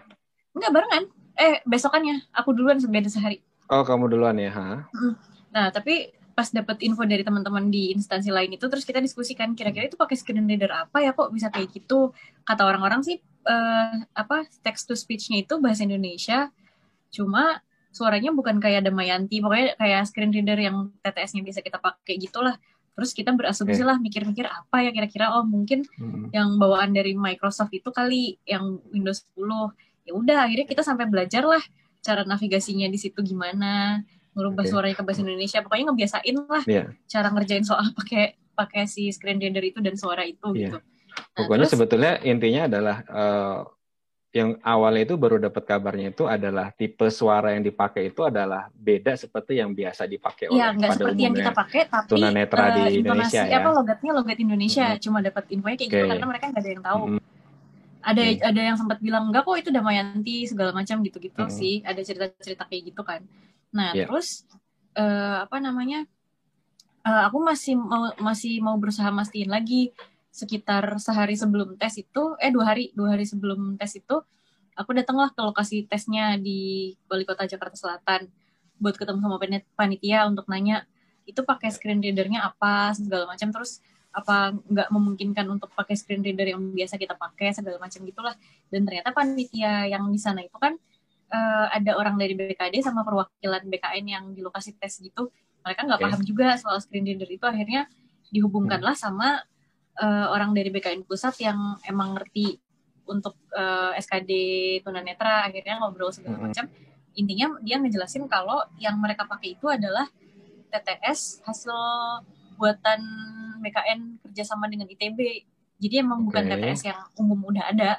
Enggak barengan. Eh, besokannya. Aku duluan beda sehari. Oh, kamu duluan ya, ha? Nah, tapi pas dapet info dari teman-teman di instansi lain itu, terus kita diskusikan kira-kira itu pakai screen reader apa ya kok bisa kayak gitu. Kata orang-orang sih, eh, apa text to speech-nya itu bahasa Indonesia, cuma suaranya bukan kayak Damayanti, pokoknya kayak screen reader yang TTS-nya bisa kita pakai gitulah. Terus kita berasumsi lah mikir-mikir apa ya kira-kira, oh mungkin Mm-mm. yang bawaan dari Microsoft itu kali yang Windows 10 ya udah akhirnya kita sampai belajar lah cara navigasinya di situ gimana ngerubah Oke. suaranya ke bahasa Indonesia pokoknya ngebiasain lah Iya. cara ngerjain soal pakai pakai si screen reader itu dan suara itu Iya. gitu Nah, Pokoknya terus- sebetulnya intinya adalah eh, yang awalnya itu baru dapat kabarnya itu adalah tipe suara yang dipakai itu adalah beda seperti yang biasa dipakai oleh ya pada seperti yang kita pakai tapi tunanetra di eh, Indonesia ya. apa logatnya logat Indonesia Mm-mm. cuma dapat infonya kayak gitu Oke. karena mereka nggak ada yang tahu Mm-mm. Ada Oke. ada yang sempat bilang enggak kok itu Damayanti segala macam gitu-gitu Mm-mm. sih ada cerita-cerita kayak gitu kan nah Iya. terus eh, apa namanya eh, aku masih mau masih mau berusaha mastiin lagi sekitar sehari sebelum tes itu eh dua hari dua hari sebelum tes itu aku datanglah ke lokasi tesnya di wali kota Jakarta Selatan buat ketemu sama panit- panitia untuk nanya itu pakai screen readernya apa segala macam terus apa nggak memungkinkan untuk pakai screen reader yang biasa kita pakai segala macam gitulah dan ternyata panitia yang di sana itu kan uh, ada orang dari BKD sama perwakilan BKN yang di lokasi tes gitu mereka nggak okay. paham juga soal screen reader itu akhirnya dihubungkanlah hmm. sama uh, orang dari BKN pusat yang emang ngerti untuk uh, SKD tunanetra akhirnya ngobrol segala hmm. macam intinya dia ngejelasin kalau yang mereka pakai itu adalah TTS hasil buatan BKN kerjasama dengan ITB. Jadi emang okay. bukan TTS yang umum udah ada.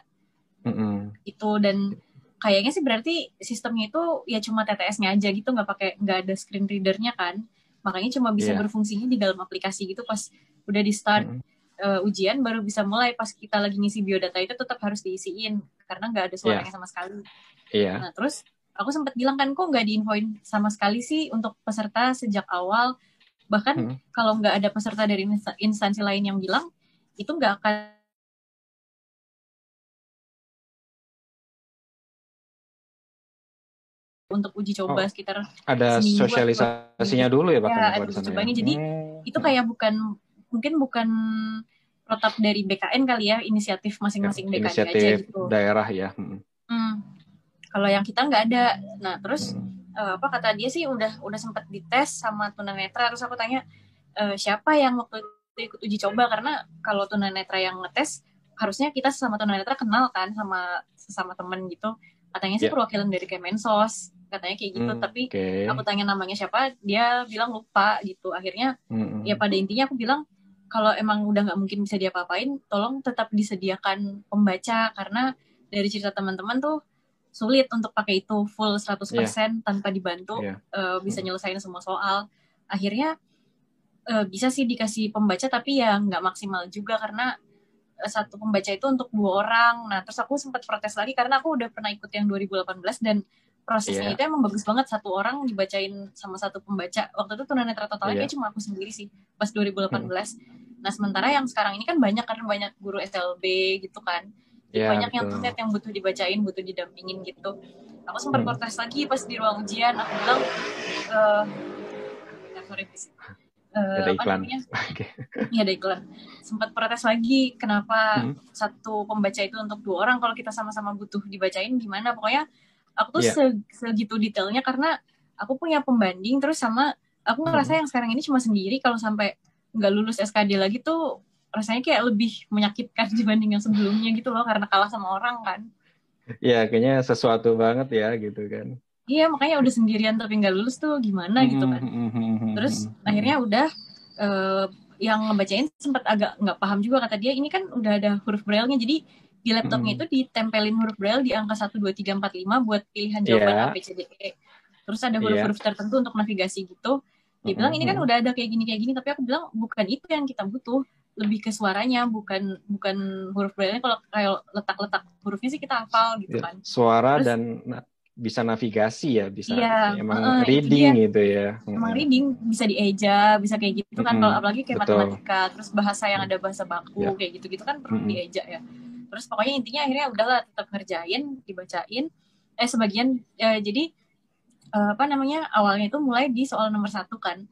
Mm-hmm. Itu dan kayaknya sih berarti sistemnya itu ya cuma TTS-nya aja gitu, nggak pakai nggak ada screen readernya kan. Makanya cuma bisa yeah. berfungsinya di dalam aplikasi gitu pas udah di start mm-hmm. uh, ujian baru bisa mulai pas kita lagi ngisi biodata itu tetap harus diisiin karena nggak ada suaranya yeah. sama sekali. Yeah. Nah terus aku sempat bilang kan kok nggak diinfoin sama sekali sih untuk peserta sejak awal bahkan hmm. kalau nggak ada peserta dari instansi lain yang bilang itu nggak akan untuk uji coba oh, sekitar ada sosialisasinya dulu ya pak ya, ada uji cobanya ya? jadi hmm. itu kayak bukan mungkin bukan protap dari BKN kali ya inisiatif masing-masing ya, BKN inisiatif aja gitu daerah ya hmm. Hmm. kalau yang kita nggak ada nah terus hmm uh, apa kata dia sih udah udah sempat dites sama tunanetra. Terus aku tanya uh, siapa yang waktu itu ikut uji coba? Karena kalau tunanetra yang ngetes harusnya kita sama tunanetra kenal kan sama sesama temen gitu. Katanya sih yeah. perwakilan dari Kemensos. Katanya kayak gitu. Hmm, tapi okay. aku tanya namanya siapa dia bilang lupa gitu. Akhirnya hmm. ya pada intinya aku bilang kalau emang udah nggak mungkin bisa diapa-apain tolong tetap disediakan pembaca. Karena dari cerita teman-teman tuh sulit untuk pakai itu full 100% yeah. tanpa dibantu yeah. uh, bisa nyelesain semua soal. Akhirnya uh, bisa sih dikasih pembaca tapi ya nggak maksimal juga karena uh, satu pembaca itu untuk dua orang. Nah, terus aku sempat protes lagi karena aku udah pernah ikut yang 2018 dan prosesnya yeah. itu emang bagus banget satu orang dibacain sama satu pembaca. Waktu itu tunanetra totalnya yeah. cuma aku sendiri sih pas 2018. Hmm. Nah, sementara yang sekarang ini kan banyak karena banyak guru SLB gitu kan yeah, banyak betul. yang tunet yang butuh dibacain butuh didampingin gitu aku sempat hmm. protes lagi pas di ruang ujian aku bilang uh, sorry uh, ada iklan. Okay. Iya ada iklan. Sempat protes lagi kenapa hmm. satu pembaca itu untuk dua orang kalau kita sama-sama butuh dibacain gimana? Pokoknya aku tuh yeah. segitu detailnya karena aku punya pembanding terus sama aku ngerasa hmm. yang sekarang ini cuma sendiri kalau sampai nggak lulus SKD lagi tuh rasanya kayak lebih menyakitkan dibanding yang sebelumnya gitu loh karena kalah sama orang kan. Iya, kayaknya sesuatu banget ya gitu kan. Iya, makanya udah sendirian tapi nggak lulus tuh gimana gitu kan. Terus akhirnya udah uh, yang ngebacain sempat agak nggak paham juga kata dia ini kan udah ada huruf braille-nya jadi di laptopnya itu ditempelin huruf braille di angka 1 2 3 4 5 buat pilihan jawaban yeah. A B C D E. Terus ada huruf-huruf yeah. tertentu untuk navigasi gitu. Dia bilang ini kan udah ada kayak gini kayak gini tapi aku bilang bukan itu yang kita butuh lebih ke suaranya bukan bukan huruf braille kalau kayak letak-letak hurufnya sih kita hafal gitu ya, kan. suara Terus, dan bisa navigasi ya bisa ya, emang uh, reading gitu ya. Emang reading bisa dieja bisa kayak gitu kan. Hmm, kalau apalagi kayak betul. matematika terus bahasa yang ada bahasa baku ya. kayak gitu gitu kan perlu hmm. dieja ya. Terus pokoknya intinya akhirnya udahlah tetap ngerjain dibacain. Eh sebagian ya, jadi uh, apa namanya awalnya itu mulai di soal nomor satu kan.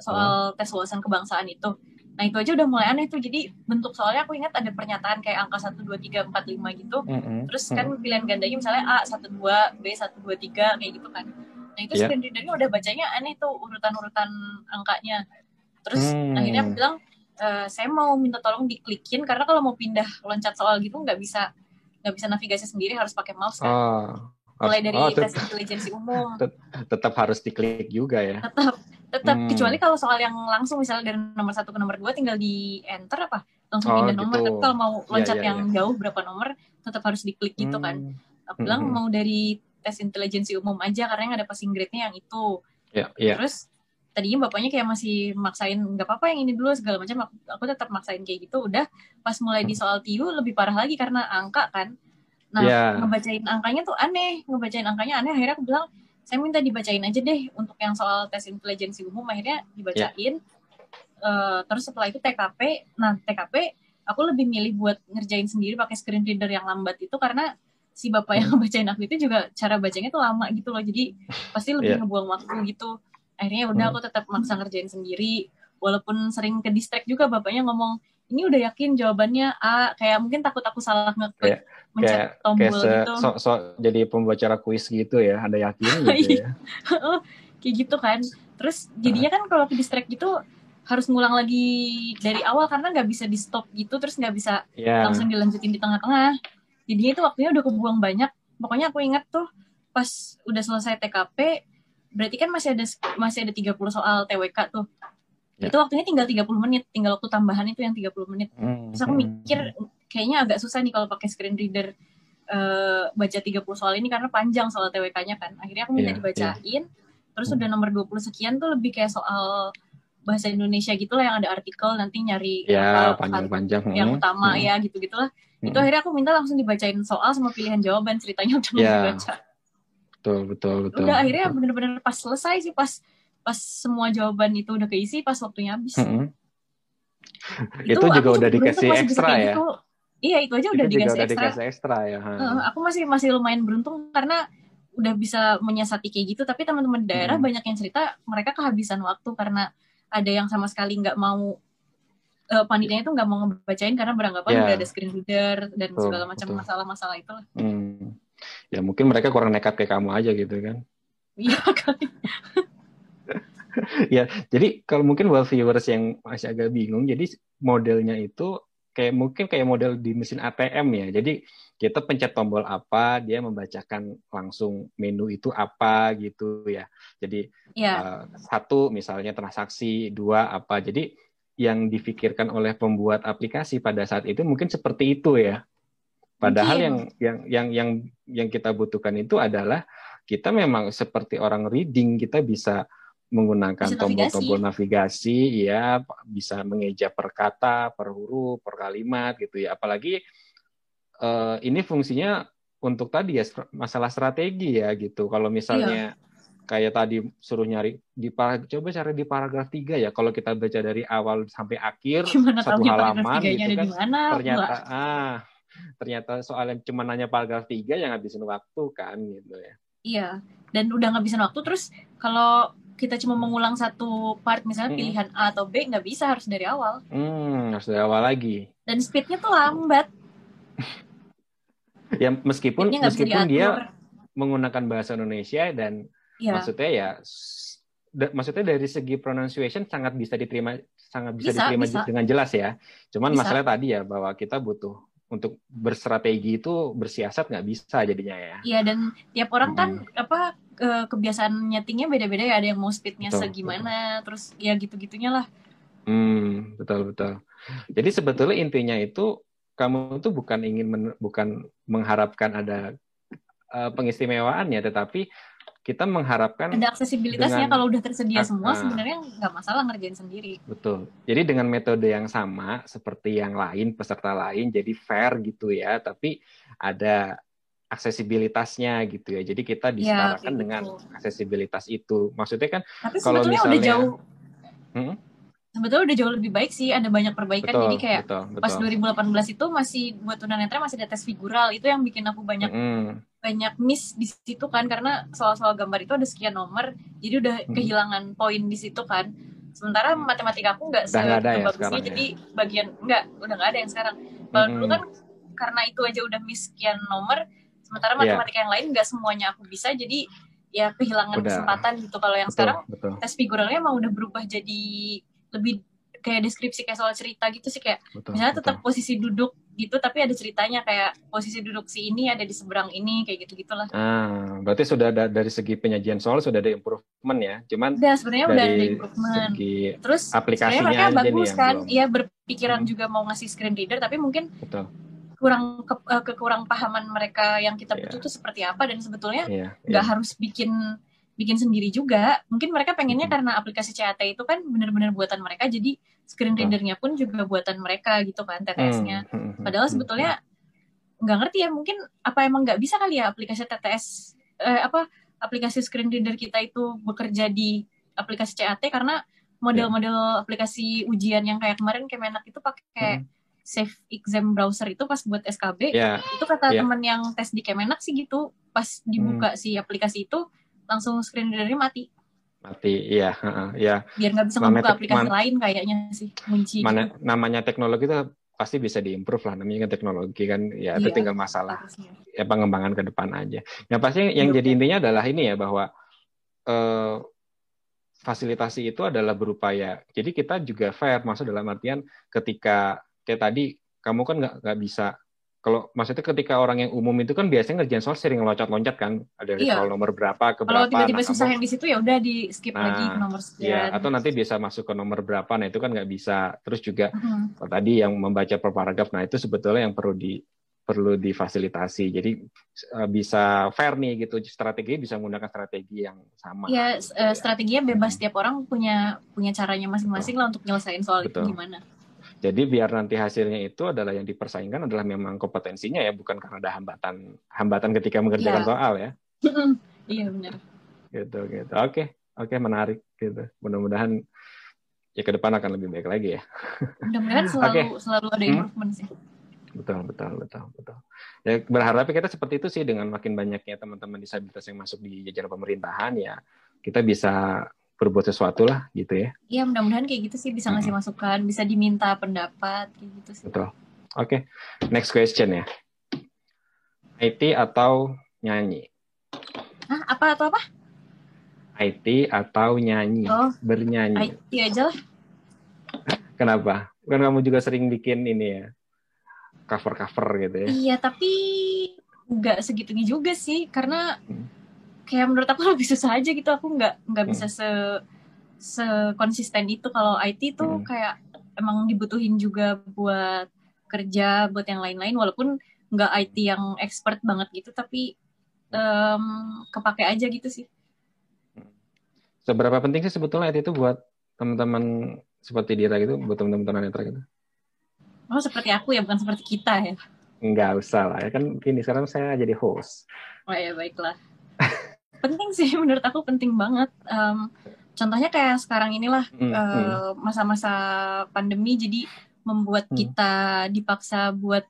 Soal oh. tes wawasan kebangsaan itu Nah itu aja udah mulai aneh tuh. Jadi bentuk soalnya aku ingat ada pernyataan kayak angka 1, 2, 3, 4, 5 gitu. Mm -hmm. Terus kan mm -hmm. pilihan gandanya misalnya A, 1, 2, B, 1, 2, 3 kayak gitu kan. Nah itu yeah. screen readernya udah bacanya aneh tuh urutan-urutan angkanya. Terus mm. akhirnya aku bilang, e, saya mau minta tolong diklikin karena kalau mau pindah loncat soal gitu nggak bisa nggak bisa navigasi sendiri harus pakai mouse kan. Oh mulai dari oh, tes intelijensi umum tetap harus diklik juga ya tetap tetap hmm. kecuali kalau soal yang langsung misalnya dari nomor satu ke nomor dua tinggal di enter apa langsung oh, pindah gitu. nomor tapi kalau mau iya, loncat ya, ya, yang ya. jauh berapa nomor tetap harus diklik gitu kan hmm. aku bilang hmm. mau dari tes intelijensi umum aja karena yang ada passing grade-nya yang itu ya, ya. terus tadinya bapaknya kayak masih maksain nggak apa-apa yang ini dulu segala macam aku tetap maksain kayak gitu udah pas mulai di soal TIU lebih parah lagi karena angka kan Nah, yeah. ngebacain angkanya tuh aneh, ngebacain angkanya aneh. Akhirnya aku bilang, saya minta dibacain aja deh untuk yang soal tes intelijensi umum. Akhirnya dibacain. Yeah. Uh, terus setelah itu TKP. Nah, TKP aku lebih milih buat ngerjain sendiri pakai screen reader yang lambat itu karena si bapak yang ngebacain aku itu juga cara bacanya tuh lama gitu loh. Jadi pasti lebih yeah. ngebuang waktu gitu. akhirnya udah Hmm. aku tetap maksa ngerjain sendiri walaupun sering ke distract juga bapaknya ngomong ini udah yakin jawabannya A kayak mungkin takut aku salah ngeklik mencet kayak tombol kayak se, gitu. so, so, jadi pembacara kuis gitu ya ada yakin gitu ya. Kayak gitu kan. Terus jadinya kan kalau ke distract gitu harus ngulang lagi dari awal karena nggak bisa di stop gitu terus nggak bisa ya langsung dilanjutin di tengah-tengah. Jadinya itu waktunya udah kebuang banyak. Pokoknya aku ingat tuh pas udah selesai TKP berarti kan masih ada masih ada 30 soal TWK tuh Ya. itu waktunya tinggal 30 menit tinggal waktu tambahan itu yang 30 menit. Hmm, terus aku hmm, mikir kayaknya agak susah nih kalau pakai screen reader eh, baca 30 soal ini karena panjang soal TWK-nya kan. Akhirnya aku minta Iya, dibacain terus Hmm. udah nomor 20 sekian tuh lebih kayak soal bahasa Indonesia gitu lah yang ada artikel nanti nyari ya panjang-panjang yang hmm, utama hmm, ya gitu-gitulah. Hmm. itu akhirnya aku minta langsung dibacain soal sama pilihan jawaban ceritanya udah Ya, dibaca. Betul betul betul. Udah akhirnya bener-bener pas selesai sih pas pas semua jawaban itu udah keisi pas waktunya habis Hmm. Itu juga aku udah dikasih ekstra ya? gitu. iya itu aja itu udah juga dikasih udah ekstra dikasih ekstra ya. Heeh, aku masih masih lumayan beruntung karena udah bisa menyiasati kayak gitu tapi teman-teman daerah Hmm. banyak yang cerita mereka kehabisan waktu karena ada yang sama sekali nggak mau eh panitianya itu nggak mau ngebacain karena beranggapan Ya. udah ada screen reader dan Betul, segala macam masalah-masalah itu Hmm. ya mungkin mereka kurang nekat kayak kamu aja gitu kan iya kali ya jadi kalau mungkin buat viewers yang masih agak bingung jadi modelnya itu kayak mungkin kayak model di mesin ATM ya. Jadi kita pencet tombol apa dia membacakan langsung menu itu apa gitu ya. Jadi ya eh, satu misalnya transaksi dua apa. Jadi yang difikirkan oleh pembuat aplikasi pada saat itu mungkin seperti itu ya. Padahal yang yang yang yang yang kita butuhkan itu adalah kita memang seperti orang reading kita bisa menggunakan Bisa tombol-tombol navigasi. ya bisa mengeja per kata per huruf per kalimat gitu ya. Apalagi eh, ini fungsinya untuk tadi ya masalah strategi ya gitu. Kalau misalnya kayak tadi suruh nyari di para, coba cari di paragraf 3 ya. Kalau kita baca dari awal sampai akhir gimana satu paragraf halaman gitu kan di mana ternyata ah ternyata soalnya cuma nanya paragraf 3 yang ngabisin waktu kan gitu ya. Iya dan udah ngabisin waktu terus kalau kita cuma mengulang satu part misalnya Mm-mm. pilihan A atau B nggak bisa harus dari awal hmm harus dari awal lagi dan speednya tuh lambat ya meskipun meskipun dia menggunakan bahasa Indonesia dan Iya. maksudnya ya da- maksudnya dari segi pronunciation sangat bisa diterima sangat bisa, Bisa, diterima bisa. dengan jelas ya cuman Bisa. masalah tadi ya bahwa kita butuh untuk berstrategi itu bersiasat nggak bisa jadinya ya Iya dan tiap orang kan apa ke- kebiasaan nyetingnya beda-beda ya ada yang mau speednya Betul, segimana terus ya gitu-gitunya lah Hmm, betul betul. Jadi sebetulnya intinya itu kamu tuh bukan ingin men- bukan mengharapkan ada uh, pengistimewaan ya, tetapi kita mengharapkan ada aksesibilitasnya dengan- kalau udah tersedia Ah, semua ah. sebenarnya nggak masalah ngerjain sendiri betul. Jadi dengan metode yang sama seperti yang lain peserta lain, jadi fair gitu ya, tapi ada aksesibilitasnya gitu ya. Jadi kita disetarakan kayak dengan gitu. aksesibilitas itu. Maksudnya kan tapi Kalau sebetulnya udah misalnya- jauh Hmm? sebetulnya udah jauh lebih baik sih ada banyak perbaikan betul, jadi kayak betul, pas betul. 2018 itu masih buat tunanetra masih ada tes figural itu yang bikin aku banyak Mm-mm. banyak miss di situ kan karena soal-soal gambar itu ada sekian nomor jadi udah Hmm. kehilangan poin di situ kan sementara Hmm. matematika aku nggak ya sebagusnya ya? jadi bagian nggak udah nggak ada yang sekarang kalau dulu Mm-mm. kan karena itu aja udah miss sekian nomor sementara Iya. matematika yang lain nggak semuanya aku bisa jadi ya kehilangan Udah. kesempatan gitu kalau yang betul, sekarang betul, tes figuralnya emang udah berubah jadi lebih kayak deskripsi kayak soal cerita gitu sih kayak betul, misalnya betul. tetap posisi duduk gitu tapi ada ceritanya kayak posisi duduk si ini ada di seberang ini kayak gitu gitulah Ah, berarti sudah ada dari segi penyajian soal sudah ada improvement ya. Cuman udah sebenarnya udah ada improvement segi terus aplikasinya mereka nih bagus yang kan iya berpikiran Hmm. juga mau ngasih screen reader tapi mungkin betul. Kurang ke, eh, kekurang pahaman mereka yang kita Iya. butuh tuh seperti apa dan sebetulnya Iya, nggak iya. harus bikin bikin sendiri juga mungkin mereka pengennya Mhm. karena aplikasi CAT itu kan benar-benar buatan mereka jadi screen Betul. readernya pun juga buatan mereka gitu kan TTS-nya Hmm, hmm, hmm, Padahal hmm, sebetulnya nggak ngerti ya mungkin apa emang nggak bisa kali ya aplikasi TTS eh, apa aplikasi screen reader kita itu bekerja di aplikasi CAT karena model-model aplikasi ujian yang kayak kemarin Kemenak itu pakai Hmm. Safe Exam Browser itu pas buat SKB Ya, itu kata Iya. teman yang tes di Kemenak sih gitu pas dibuka Hmm. si aplikasi itu langsung screen readernya mati mati iya uh, ya biar nggak bisa membuka aplikasi lain kayaknya sih kunci mana gitu. namanya teknologi itu pasti bisa diimprove lah namanya kan teknologi kan ya itu iya, tinggal masalah harusnya. ya pengembangan ke depan aja yang pasti yang jadi intinya adalah ini ya bahwa eh, fasilitasi itu adalah berupaya jadi kita juga fair masuk dalam artian ketika kayak tadi kamu kan nggak nggak bisa kalau maksudnya ketika orang yang umum itu kan biasanya ngerjain soal sering loncat-loncat kan ada iya. soal nomor berapa ke berapa. Kalau tiba-tiba nah, susah yang di situ ya udah di skip nah, lagi ke nomor sekian. Ya, atau nanti bisa masuk ke nomor berapa. Nah itu kan nggak bisa. Terus juga uh-huh. tadi yang membaca per paragraf. Nah itu sebetulnya yang perlu di perlu difasilitasi. Jadi eh, bisa fair nih gitu. Strategi bisa menggunakan strategi yang sama. Ya, gitu, ya. strateginya bebas. Setiap orang punya punya caranya masing-masing lah untuk nyelesain soal Betul. itu gimana. Jadi biar nanti hasilnya itu adalah yang dipersaingkan adalah memang kompetensinya ya, bukan karena ada hambatan hambatan ketika mengerjakan ya. soal ya. iya benar. Gitu gitu. Oke oke menarik gitu. Mudah-mudahan ya ke depan akan lebih baik lagi ya. Mudah-mudahan selalu okay. selalu ada hmm? improvement hmm? sih. Betul, betul, betul, betul. Ya berharap kita seperti itu sih dengan makin banyaknya teman-teman disabilitas yang masuk di jajaran pemerintahan ya kita bisa berbuat sesuatu lah gitu ya. Iya mudah-mudahan kayak gitu sih bisa ngasih hmm. masukan, bisa diminta pendapat kayak gitu sih. Betul. Oke, okay. next question ya. IT atau nyanyi? Hah, apa atau apa? IT atau nyanyi? Oh, bernyanyi. IT aja lah. Kenapa? Kan kamu juga sering bikin ini ya, cover-cover gitu ya. Iya, tapi nggak segitunya juga sih, karena hmm kayak menurut aku lebih susah aja gitu aku nggak nggak hmm. bisa se se konsisten itu kalau IT tuh hmm. kayak emang dibutuhin juga buat kerja buat yang lain-lain walaupun nggak IT yang expert banget gitu tapi um, kepake aja gitu sih. Seberapa penting sih sebetulnya IT itu buat teman-teman seperti Dira gitu, buat teman-teman tunanetra gitu? Oh seperti aku ya, bukan seperti kita ya? Nggak usah lah ya kan gini sekarang saya jadi host. Oh ya baiklah penting sih menurut aku penting banget um, contohnya kayak sekarang inilah hmm, uh, masa-masa pandemi jadi membuat hmm. kita dipaksa buat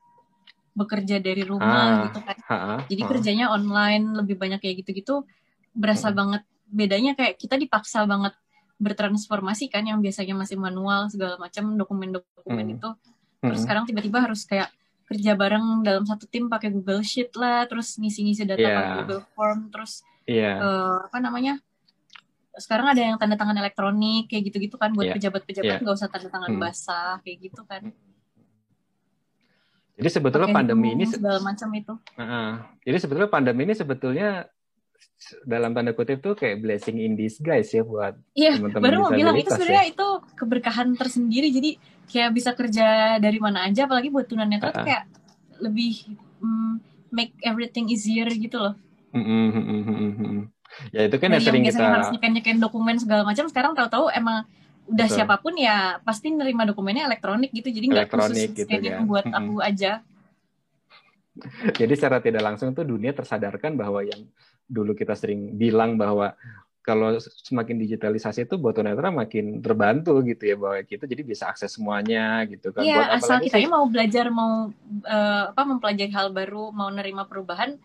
bekerja dari rumah ah, gitu kan ah, jadi ah. kerjanya online lebih banyak kayak gitu-gitu berasa hmm. banget bedanya kayak kita dipaksa banget bertransformasi kan yang biasanya masih manual segala macam dokumen-dokumen hmm. itu terus hmm. sekarang tiba-tiba harus kayak kerja bareng dalam satu tim pakai Google Sheet lah terus ngisi-ngisi data yeah. pakai Google Form terus yeah. Iya. uh, apa namanya sekarang ada yang tanda tangan elektronik kayak gitu-gitu kan buat iya. pejabat-pejabat yeah. nggak usah tanda tangan hmm. basah kayak gitu kan jadi sebetulnya Pake pandemi ini segala macam itu uh, jadi sebetulnya pandemi ini sebetulnya dalam tanda kutip tuh kayak blessing in disguise ya buat Iya, teman-teman baru mau bilang itu sebenarnya ya. itu keberkahan tersendiri. Jadi kayak bisa kerja dari mana aja, apalagi buat tunanetra uh -uh. tuh kayak lebih um, make everything easier gitu loh. Mm-hmm. Ya itu kan yang sering kita harus nyeken dokumen segala macam sekarang tahu-tahu emang udah Betul. siapa pun ya pasti nerima dokumennya elektronik gitu jadi nggak khusus gitu ya. buat mm-hmm. aku aja. Jadi secara tidak langsung tuh dunia tersadarkan bahwa yang dulu kita sering bilang bahwa kalau semakin digitalisasi itu buat tunanetra makin terbantu gitu ya bahwa kita jadi bisa akses semuanya gitu kan. Iya, asal kita mau belajar mau uh, apa mempelajari hal baru, mau nerima perubahan,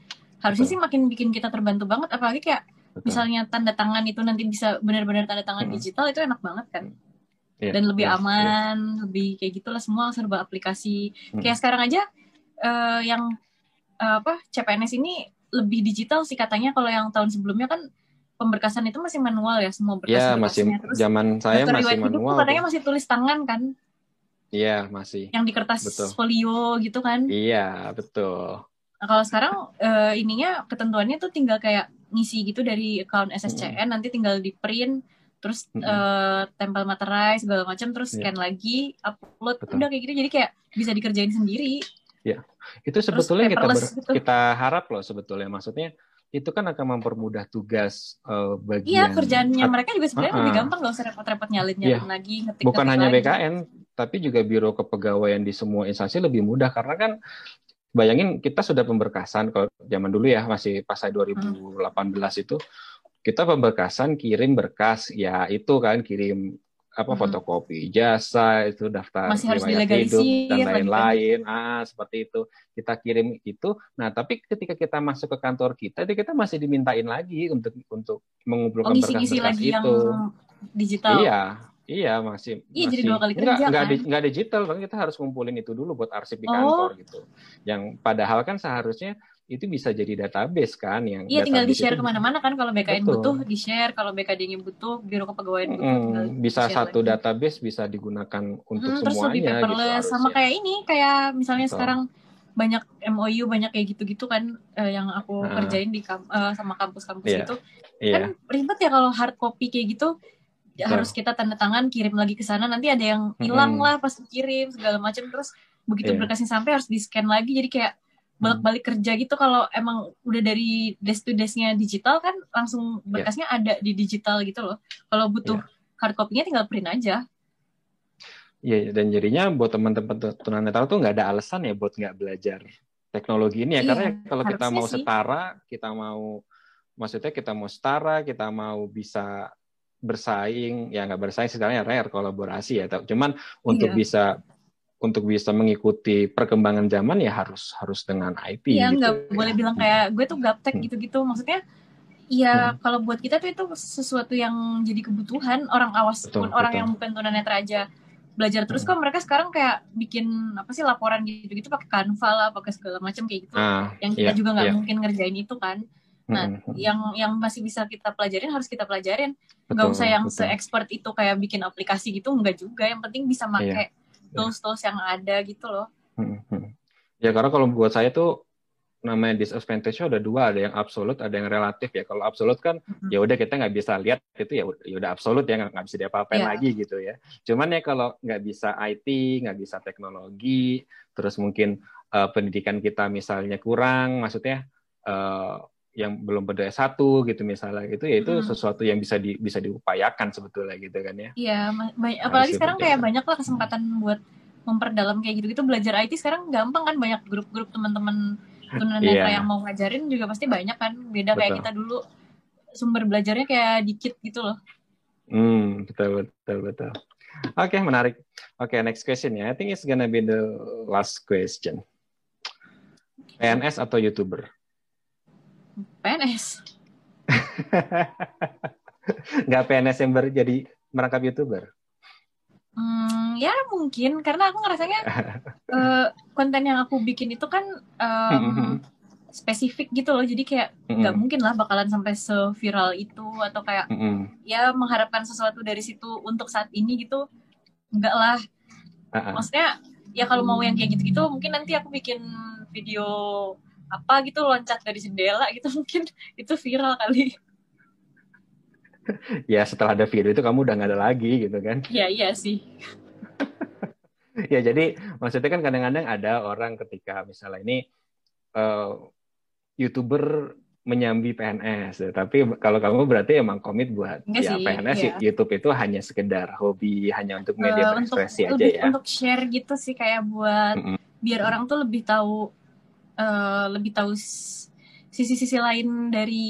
harusnya sih makin bikin kita terbantu banget apalagi kayak Betul. misalnya tanda tangan itu nanti bisa benar-benar tanda tangan hmm. digital itu enak banget kan yeah. dan lebih yeah. aman yeah. lebih kayak gitulah semua serba aplikasi hmm. kayak sekarang aja uh, yang uh, apa CPNS ini lebih digital sih katanya kalau yang tahun sebelumnya kan pemberkasan itu masih manual ya semua berkas ya, masih Terus zaman saya masih manual. katanya masih tulis tangan kan? Iya, masih. Yang di kertas betul. folio gitu kan? Iya, betul. Nah, kalau sekarang uh, ininya ketentuannya tuh tinggal kayak ngisi gitu dari account SSCN hmm. nanti tinggal di print terus hmm. uh, tempel materai segala macam terus yeah. scan lagi upload Betul. udah kayak gitu jadi kayak bisa dikerjain sendiri. Ya. Itu sebetulnya kita ber, gitu. kita harap loh sebetulnya maksudnya itu kan akan mempermudah tugas uh, bagian. Iya, kerjaannya mereka juga sebenarnya uh, uh, lebih gampang nggak usah repot-repot nyalin-nyalin yeah. lagi ngetik Bukan hanya lagi. BKN, tapi juga biro kepegawaian di semua instansi lebih mudah karena kan bayangin kita sudah pemberkasan kalau zaman dulu ya masih pas saya 2018 itu kita pemberkasan kirim berkas ya itu kan kirim apa Hmm. fotokopi jasa itu daftar Masih harus hidup dan lagi kan. lain-lain ah seperti itu kita kirim itu nah tapi ketika kita masuk ke kantor kita itu kita masih dimintain lagi untuk untuk Oh, mengumpulkan ngisi-ngisi berkas-berkas lagi yang itu digital. iya iya masih Iya, jadi dua kali kerja, nggak kan? di- nggak digital kan kita harus ngumpulin itu dulu buat arsip di Oh. kantor gitu yang padahal kan seharusnya itu bisa jadi database kan yang Iya tinggal di-share itu ke mana-mana kan kalau BKN Betul. butuh di-share, kalau BKD-nya butuh, Biro Kepegawaian butuh Mm, tinggal bisa satu lagi. database bisa digunakan untuk Hmm, terus lebih semuanya gitu paperless sama harusnya. kayak ini kayak misalnya Betul. sekarang banyak MOU banyak kayak gitu-gitu kan eh, yang aku Ah. kerjain di kam- eh, sama kampus-kampus Iya. itu Iya, kan ribet ya kalau hard copy kayak gitu Betul. harus kita tanda tangan kirim lagi ke sana nanti ada yang hilang lah pas kirim segala macam terus begitu Iya. berkasnya sampai harus di scan lagi jadi kayak balik-balik kerja gitu kalau emang udah dari desk to desk-nya digital kan langsung Iya. berkasnya ada di digital gitu loh kalau butuh hard copy-nya tinggal print aja Iya, iya. dan jadinya buat teman-teman tunanetra tuh nggak ada alasan ya buat nggak belajar teknologi ini ya Iya, karena kalau kita mau sih. setara kita mau maksudnya kita mau setara kita mau bisa bersaing ya nggak bersaing sebenarnya rare kolaborasi ya cuman untuk Iya. bisa untuk bisa mengikuti perkembangan zaman ya harus harus dengan IT Iya gitu. nggak boleh bilang kayak gue tuh gaptek Hmm. gitu-gitu maksudnya Iya, kalau buat kita tuh itu sesuatu yang jadi kebutuhan orang awas Betul, pun orang betul. yang bukan tunanetra aja belajar terus kok mereka sekarang kayak bikin apa sih laporan gitu-gitu pakai Canva lah, pakai segala macam kayak gitu. Ah, yang kita iya, juga nggak iya. mungkin ngerjain itu kan. Nah, Mm-mm. yang yang masih bisa kita pelajarin harus kita pelajarin. Nggak usah yang betul. se-expert itu kayak bikin aplikasi gitu, nggak juga. Yang penting bisa Iya. pakai tools-tools yang ada gitu loh. Ya karena kalau buat saya tuh namanya disadvantage ada dua, ada yang absolut, ada yang relatif ya. Kalau absolut kan Mhm. ya udah kita nggak bisa lihat itu ya udah- ya udah absolut ya nggak bisa diapa-apain Iya. lagi gitu ya. Cuman ya kalau nggak bisa IT, nggak bisa teknologi, terus mungkin eh, pendidikan kita misalnya kurang, maksudnya eh, yang belum ber S1 gitu misalnya gitu ya itu Mhm. sesuatu yang bisa di, bisa diupayakan sebetulnya gitu kan ya. Iya, ma- ba- Harus apalagi sekarang kayak banyak lah kesempatan buat memperdalam kayak gitu-gitu. Belajar IT sekarang gampang kan, banyak grup-grup teman-teman tunanetra Iya. yang mau ngajarin juga pasti banyak kan. Beda kayak Betul. kita dulu sumber belajarnya kayak dikit gitu loh. Hmm, betul betul betul. Oke, menarik. Oke, next question ya. I think it's gonna be the last question. PNS atau YouTuber? PNS. Nggak PNS yang baru jadi merangkap YouTuber? Hmm, ya mungkin karena aku ngerasanya eh, konten yang aku bikin itu kan em, spesifik gitu loh. Jadi kayak nggak Mm-mm. mungkin lah bakalan sampai seviral itu atau kayak Mm-mm. ya mengharapkan sesuatu dari situ untuk saat ini gitu enggak lah Ah, ah. maksudnya ya kalau mau yang kayak gitu-gitu mungkin nanti aku bikin video apa gitu loncat dari jendela gitu mungkin itu viral kali Ya setelah ada video itu kamu udah nggak ada lagi gitu kan? ya iya sih Ya jadi maksudnya kan kadang-kadang ada orang ketika misalnya ini eh, YouTuber menyambi PNS, tapi kalau kamu berarti emang komit buat Enggak ya sih, PNS iya. YouTube itu hanya sekedar hobi, hanya untuk media Eh, untuk aja lebih ya. untuk share gitu sih kayak buat Mm-mm. biar orang tuh lebih tahu eh, lebih tahu sisi-sisi lain dari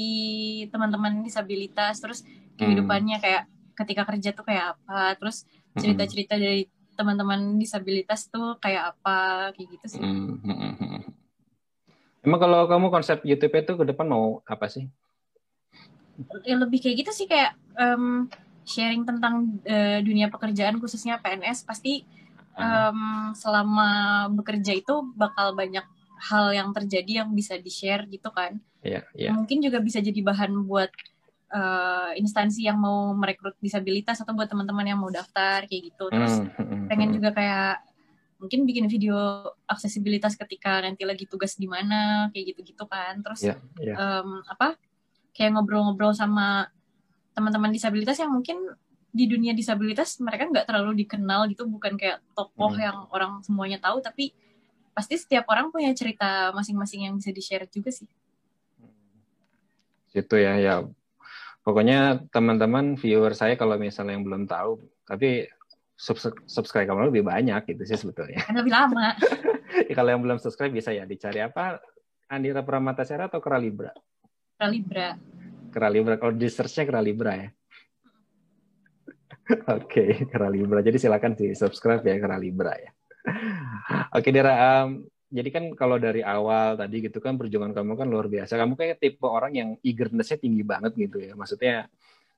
teman-teman disabilitas terus Hmm. kehidupannya kayak ketika kerja tuh kayak apa terus Mm-mm. cerita-cerita dari teman-teman disabilitas tuh kayak apa kayak gitu sih Mm, mm, mm, mm. Emang kalau kamu konsep YouTube itu ke depan mau apa sih? ya lebih kayak gitu sih kayak em, sharing tentang eh, dunia pekerjaan khususnya PNS pasti em, selama bekerja itu bakal banyak hal yang terjadi yang bisa di share gitu kan Iya, iya. mungkin juga bisa jadi bahan buat eh, instansi yang mau merekrut disabilitas atau buat teman-teman yang mau daftar kayak gitu terus Mm, pengen mm. juga kayak mungkin bikin video aksesibilitas ketika nanti lagi tugas di mana kayak gitu-gitu kan terus Iya, iya. em, apa kayak ngobrol-ngobrol sama teman-teman disabilitas yang mungkin di dunia disabilitas mereka nggak terlalu dikenal gitu bukan kayak tokoh Hmm. yang orang semuanya tahu tapi pasti setiap orang punya cerita masing-masing yang bisa di share juga sih Situ ya, ya. Pokoknya teman-teman viewer saya kalau misalnya yang belum tahu, tapi subs- subscribe kamu lebih banyak gitu sih sebetulnya. kan lebih lama Ya, kalau yang belum subscribe bisa ya dicari apa? Andira Pramatasera atau Keralibra? Libra Keralibra. Kalau di search-nya Keralibra ya. Oke, okay, Libra. Jadi silakan sih subscribe ya Kera Libra ya. Oke, Dera. Um, jadi kan kalau dari awal tadi gitu kan perjuangan kamu kan luar biasa. Kamu kayak tipe orang yang eagerness-nya tinggi banget gitu ya. Maksudnya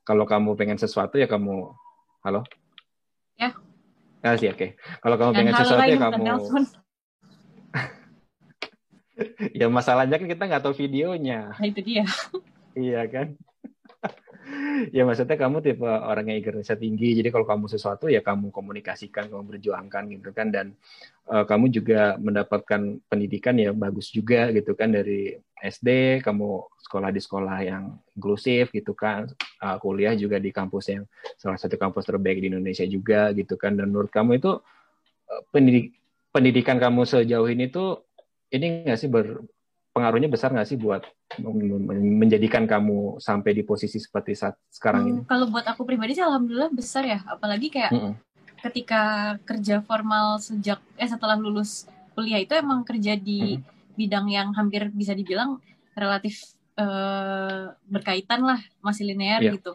kalau kamu pengen sesuatu ya kamu halo? Ya. Ah, sih, oke. Okay. Kalau kamu Dan pengen sesuatu ya kamu Ya masalahnya kan kita nggak tahu videonya. Nah, itu dia. iya kan? Ya maksudnya kamu tipe orang yang eagerness tinggi. Jadi kalau kamu sesuatu ya kamu komunikasikan kamu berjuangkan gitu kan. Dan uh, kamu juga mendapatkan pendidikan ya bagus juga gitu kan. Dari SD kamu sekolah di sekolah yang inklusif gitu kan. Uh, kuliah juga di kampus yang salah satu kampus terbaik di Indonesia juga gitu kan. Dan menurut kamu itu uh, pendidik pendidikan kamu sejauh ini tuh ini nggak sih ber, pengaruhnya besar nggak sih buat menjadikan kamu sampai di posisi seperti saat sekarang hmm, ini? Kalau buat aku pribadi sih alhamdulillah besar ya, apalagi kayak hmm. ketika kerja formal sejak eh setelah lulus kuliah itu emang kerja di hmm. bidang yang hampir bisa dibilang relatif uh, berkaitan lah masih linear yeah. gitu,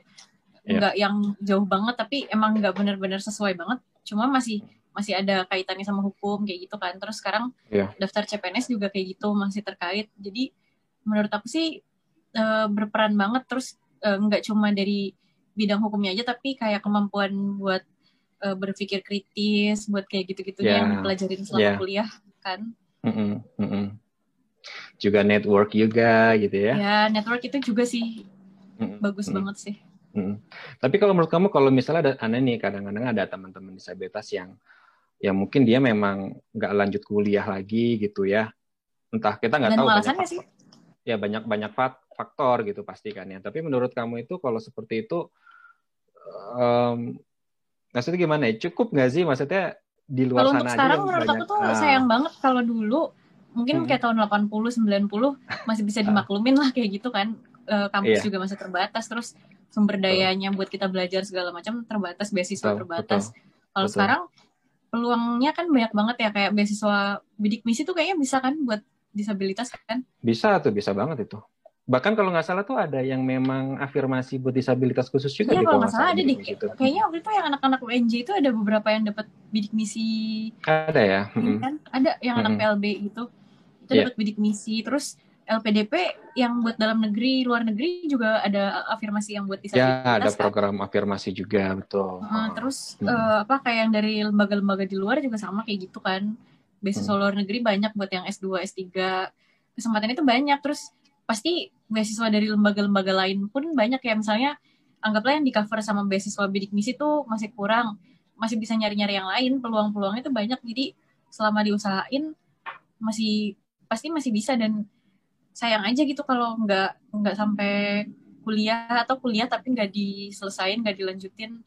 yeah. nggak yang jauh banget tapi emang nggak benar-benar sesuai banget, cuma masih masih ada kaitannya sama hukum kayak gitu kan terus sekarang yeah. daftar CPNS juga kayak gitu masih terkait jadi menurut aku sih uh, berperan banget terus uh, nggak cuma dari bidang hukumnya aja tapi kayak kemampuan buat uh, berpikir kritis buat kayak gitu-gitu yeah. yang dipelajarin selama yeah. kuliah kan mm -mm, mm -mm. juga network juga gitu ya ya network itu juga sih mm -mm, bagus mm -mm. banget sih Hmm. Tapi kalau menurut kamu kalau misalnya ada aneh nih kadang-kadang ada teman-teman disabilitas yang ya mungkin dia memang nggak lanjut kuliah lagi gitu ya entah kita nggak tahu banyak sih? ya banyak banyak faktor gitu pasti kan ya tapi menurut kamu itu kalau seperti itu um, maksudnya gimana ya cukup nggak sih maksudnya di luar kalau sana untuk sekarang menurut banyak, aku tuh nah. sayang banget kalau dulu mungkin hmm. kayak tahun 80 90 masih bisa ah. dimaklumin lah kayak gitu kan e, kampus yeah. juga masih terbatas terus sumber dayanya buat kita belajar segala macam terbatas beasiswa betul, terbatas kalau sekarang peluangnya kan banyak banget ya kayak beasiswa bidik misi tuh kayaknya bisa kan buat disabilitas kan? Bisa tuh, bisa banget itu. Bahkan kalau nggak salah tuh ada yang memang afirmasi buat disabilitas khusus juga. Iya kalau nggak salah ada di gitu. kayaknya waktu itu yang anak-anak UNJ itu ada beberapa yang dapat bidik misi. Ada ya. Iya kan? Ada yang anak PLB itu itu yeah. dapat bidik misi. Terus LPDP yang buat dalam negeri, luar negeri juga ada afirmasi yang buat disabilitas. Ya, ada kan? program afirmasi juga, betul. Uh, terus hmm. uh, apa kayak yang dari lembaga-lembaga di luar juga sama kayak gitu kan. Beasiswa hmm. luar negeri banyak buat yang S2, S3. Kesempatan itu banyak. Terus pasti beasiswa dari lembaga-lembaga lain pun banyak ya. Misalnya anggaplah yang di cover sama beasiswa bidik misi tuh masih kurang. Masih bisa nyari-nyari yang lain, peluang-peluangnya itu banyak. Jadi selama diusahain masih pasti masih bisa dan sayang aja gitu kalau nggak nggak sampai kuliah atau kuliah tapi nggak diselesain nggak dilanjutin.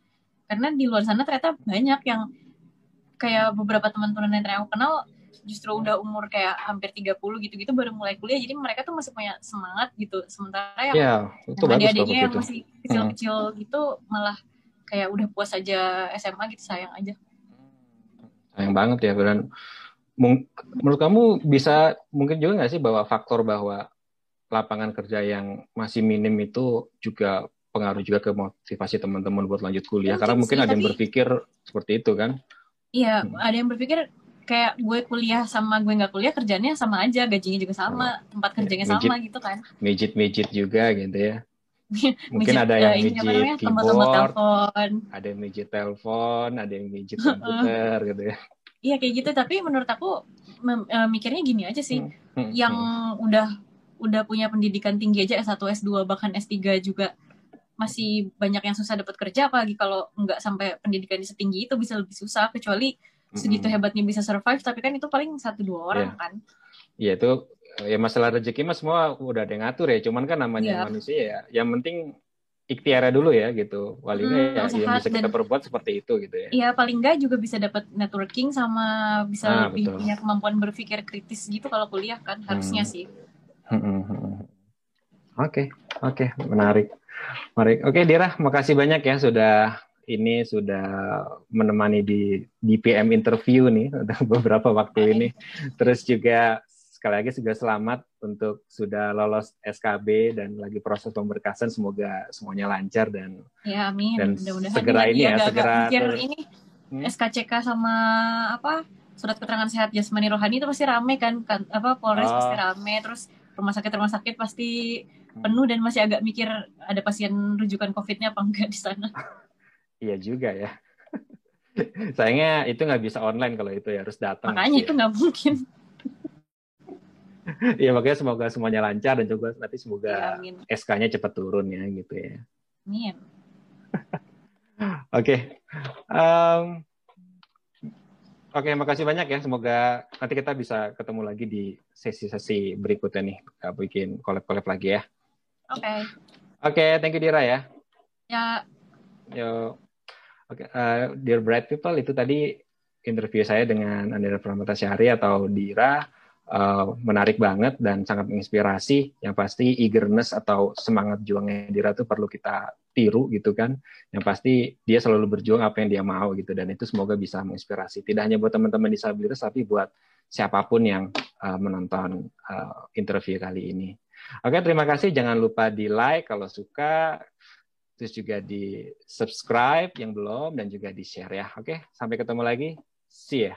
Karena di luar sana ternyata banyak yang kayak beberapa teman-teman yang aku kenal justru udah umur kayak hampir 30 gitu-gitu baru mulai kuliah. Jadi mereka tuh masih punya semangat gitu. Sementara yang, ya, yang adik-adiknya yang masih kecil-kecil hmm. gitu malah kayak udah puas aja SMA gitu sayang aja. Sayang banget ya dan menurut kamu bisa mungkin juga nggak sih bahwa faktor bahwa lapangan kerja yang masih minim itu juga pengaruh juga ke motivasi teman-teman buat lanjut kuliah? Mungkin karena mungkin sih, ada yang berpikir seperti itu kan? Iya hmm. ada yang berpikir kayak gue kuliah sama gue nggak kuliah kerjanya sama aja gajinya juga sama oh. tempat kerjanya mijit, sama gitu kan. mijit mijit juga gitu ya. Mungkin ada yang mijit keyboard ada yang mijit telepon ada yang mijit komputer gitu ya Iya kayak gitu tapi menurut aku uh, mikirnya gini aja sih. Hmm. Hmm. Yang hmm. udah udah punya pendidikan tinggi aja S1, S2 bahkan S3 juga masih banyak yang susah dapat kerja apalagi kalau nggak sampai pendidikan setinggi itu bisa lebih susah kecuali segitu hmm. hebatnya bisa survive tapi kan itu paling satu dua orang yeah. kan. Iya itu ya masalah rezeki mas semua udah ada yang ngatur ya cuman kan namanya yeah. manusia ya yang penting ikhtiar dulu ya gitu. Walinya hmm, ya yang bisa kita perbuat seperti itu gitu ya. Iya paling enggak juga bisa dapat networking sama bisa ah, lebih betul. punya kemampuan berpikir kritis gitu kalau kuliah kan harusnya hmm. sih. Hmm, hmm, hmm, oke oke menarik. Menarik. Oke Dira makasih banyak ya sudah ini sudah menemani di di PM interview nih beberapa waktu ini. Terus juga sekali lagi juga selamat untuk sudah lolos SKB dan lagi proses pemberkasan. Semoga semuanya lancar dan ya amin. Dan Mudah segera ini ya, segera ter... ini hmm? SKCK sama apa surat keterangan sehat jasmani rohani itu pasti rame kan, kan apa Polres oh. pasti rame terus rumah sakit rumah sakit pasti hmm. penuh dan masih agak mikir ada pasien rujukan COVID-nya apa enggak di sana. iya juga ya. Sayangnya itu nggak bisa online kalau itu ya harus datang. Makanya itu nggak mungkin. Iya makanya semoga semuanya lancar dan juga nanti semoga ya, SK-nya cepat turun ya gitu ya. Amin. Oke. okay. Um, Oke, okay, makasih banyak ya. Semoga nanti kita bisa ketemu lagi di sesi-sesi berikutnya nih. Kita bikin collab-collab lagi ya. Oke. Okay. Oke, okay, thank you Dira ya. Ya. Yo. Oke, okay, uh, dear bright people, itu tadi interview saya dengan Andira Pramata Syahri atau Dira uh, menarik banget dan sangat menginspirasi. Yang pasti eagerness atau semangat juangnya Dira itu perlu kita tiru gitu kan. Yang pasti dia selalu berjuang apa yang dia mau gitu dan itu semoga bisa menginspirasi. Tidak hanya buat teman-teman disabilitas tapi buat siapa pun yang uh, menonton uh, interview kali ini. Oke, terima kasih. Jangan lupa di like kalau suka, terus juga di subscribe yang belum dan juga di share ya. Oke, sampai ketemu lagi. See ya.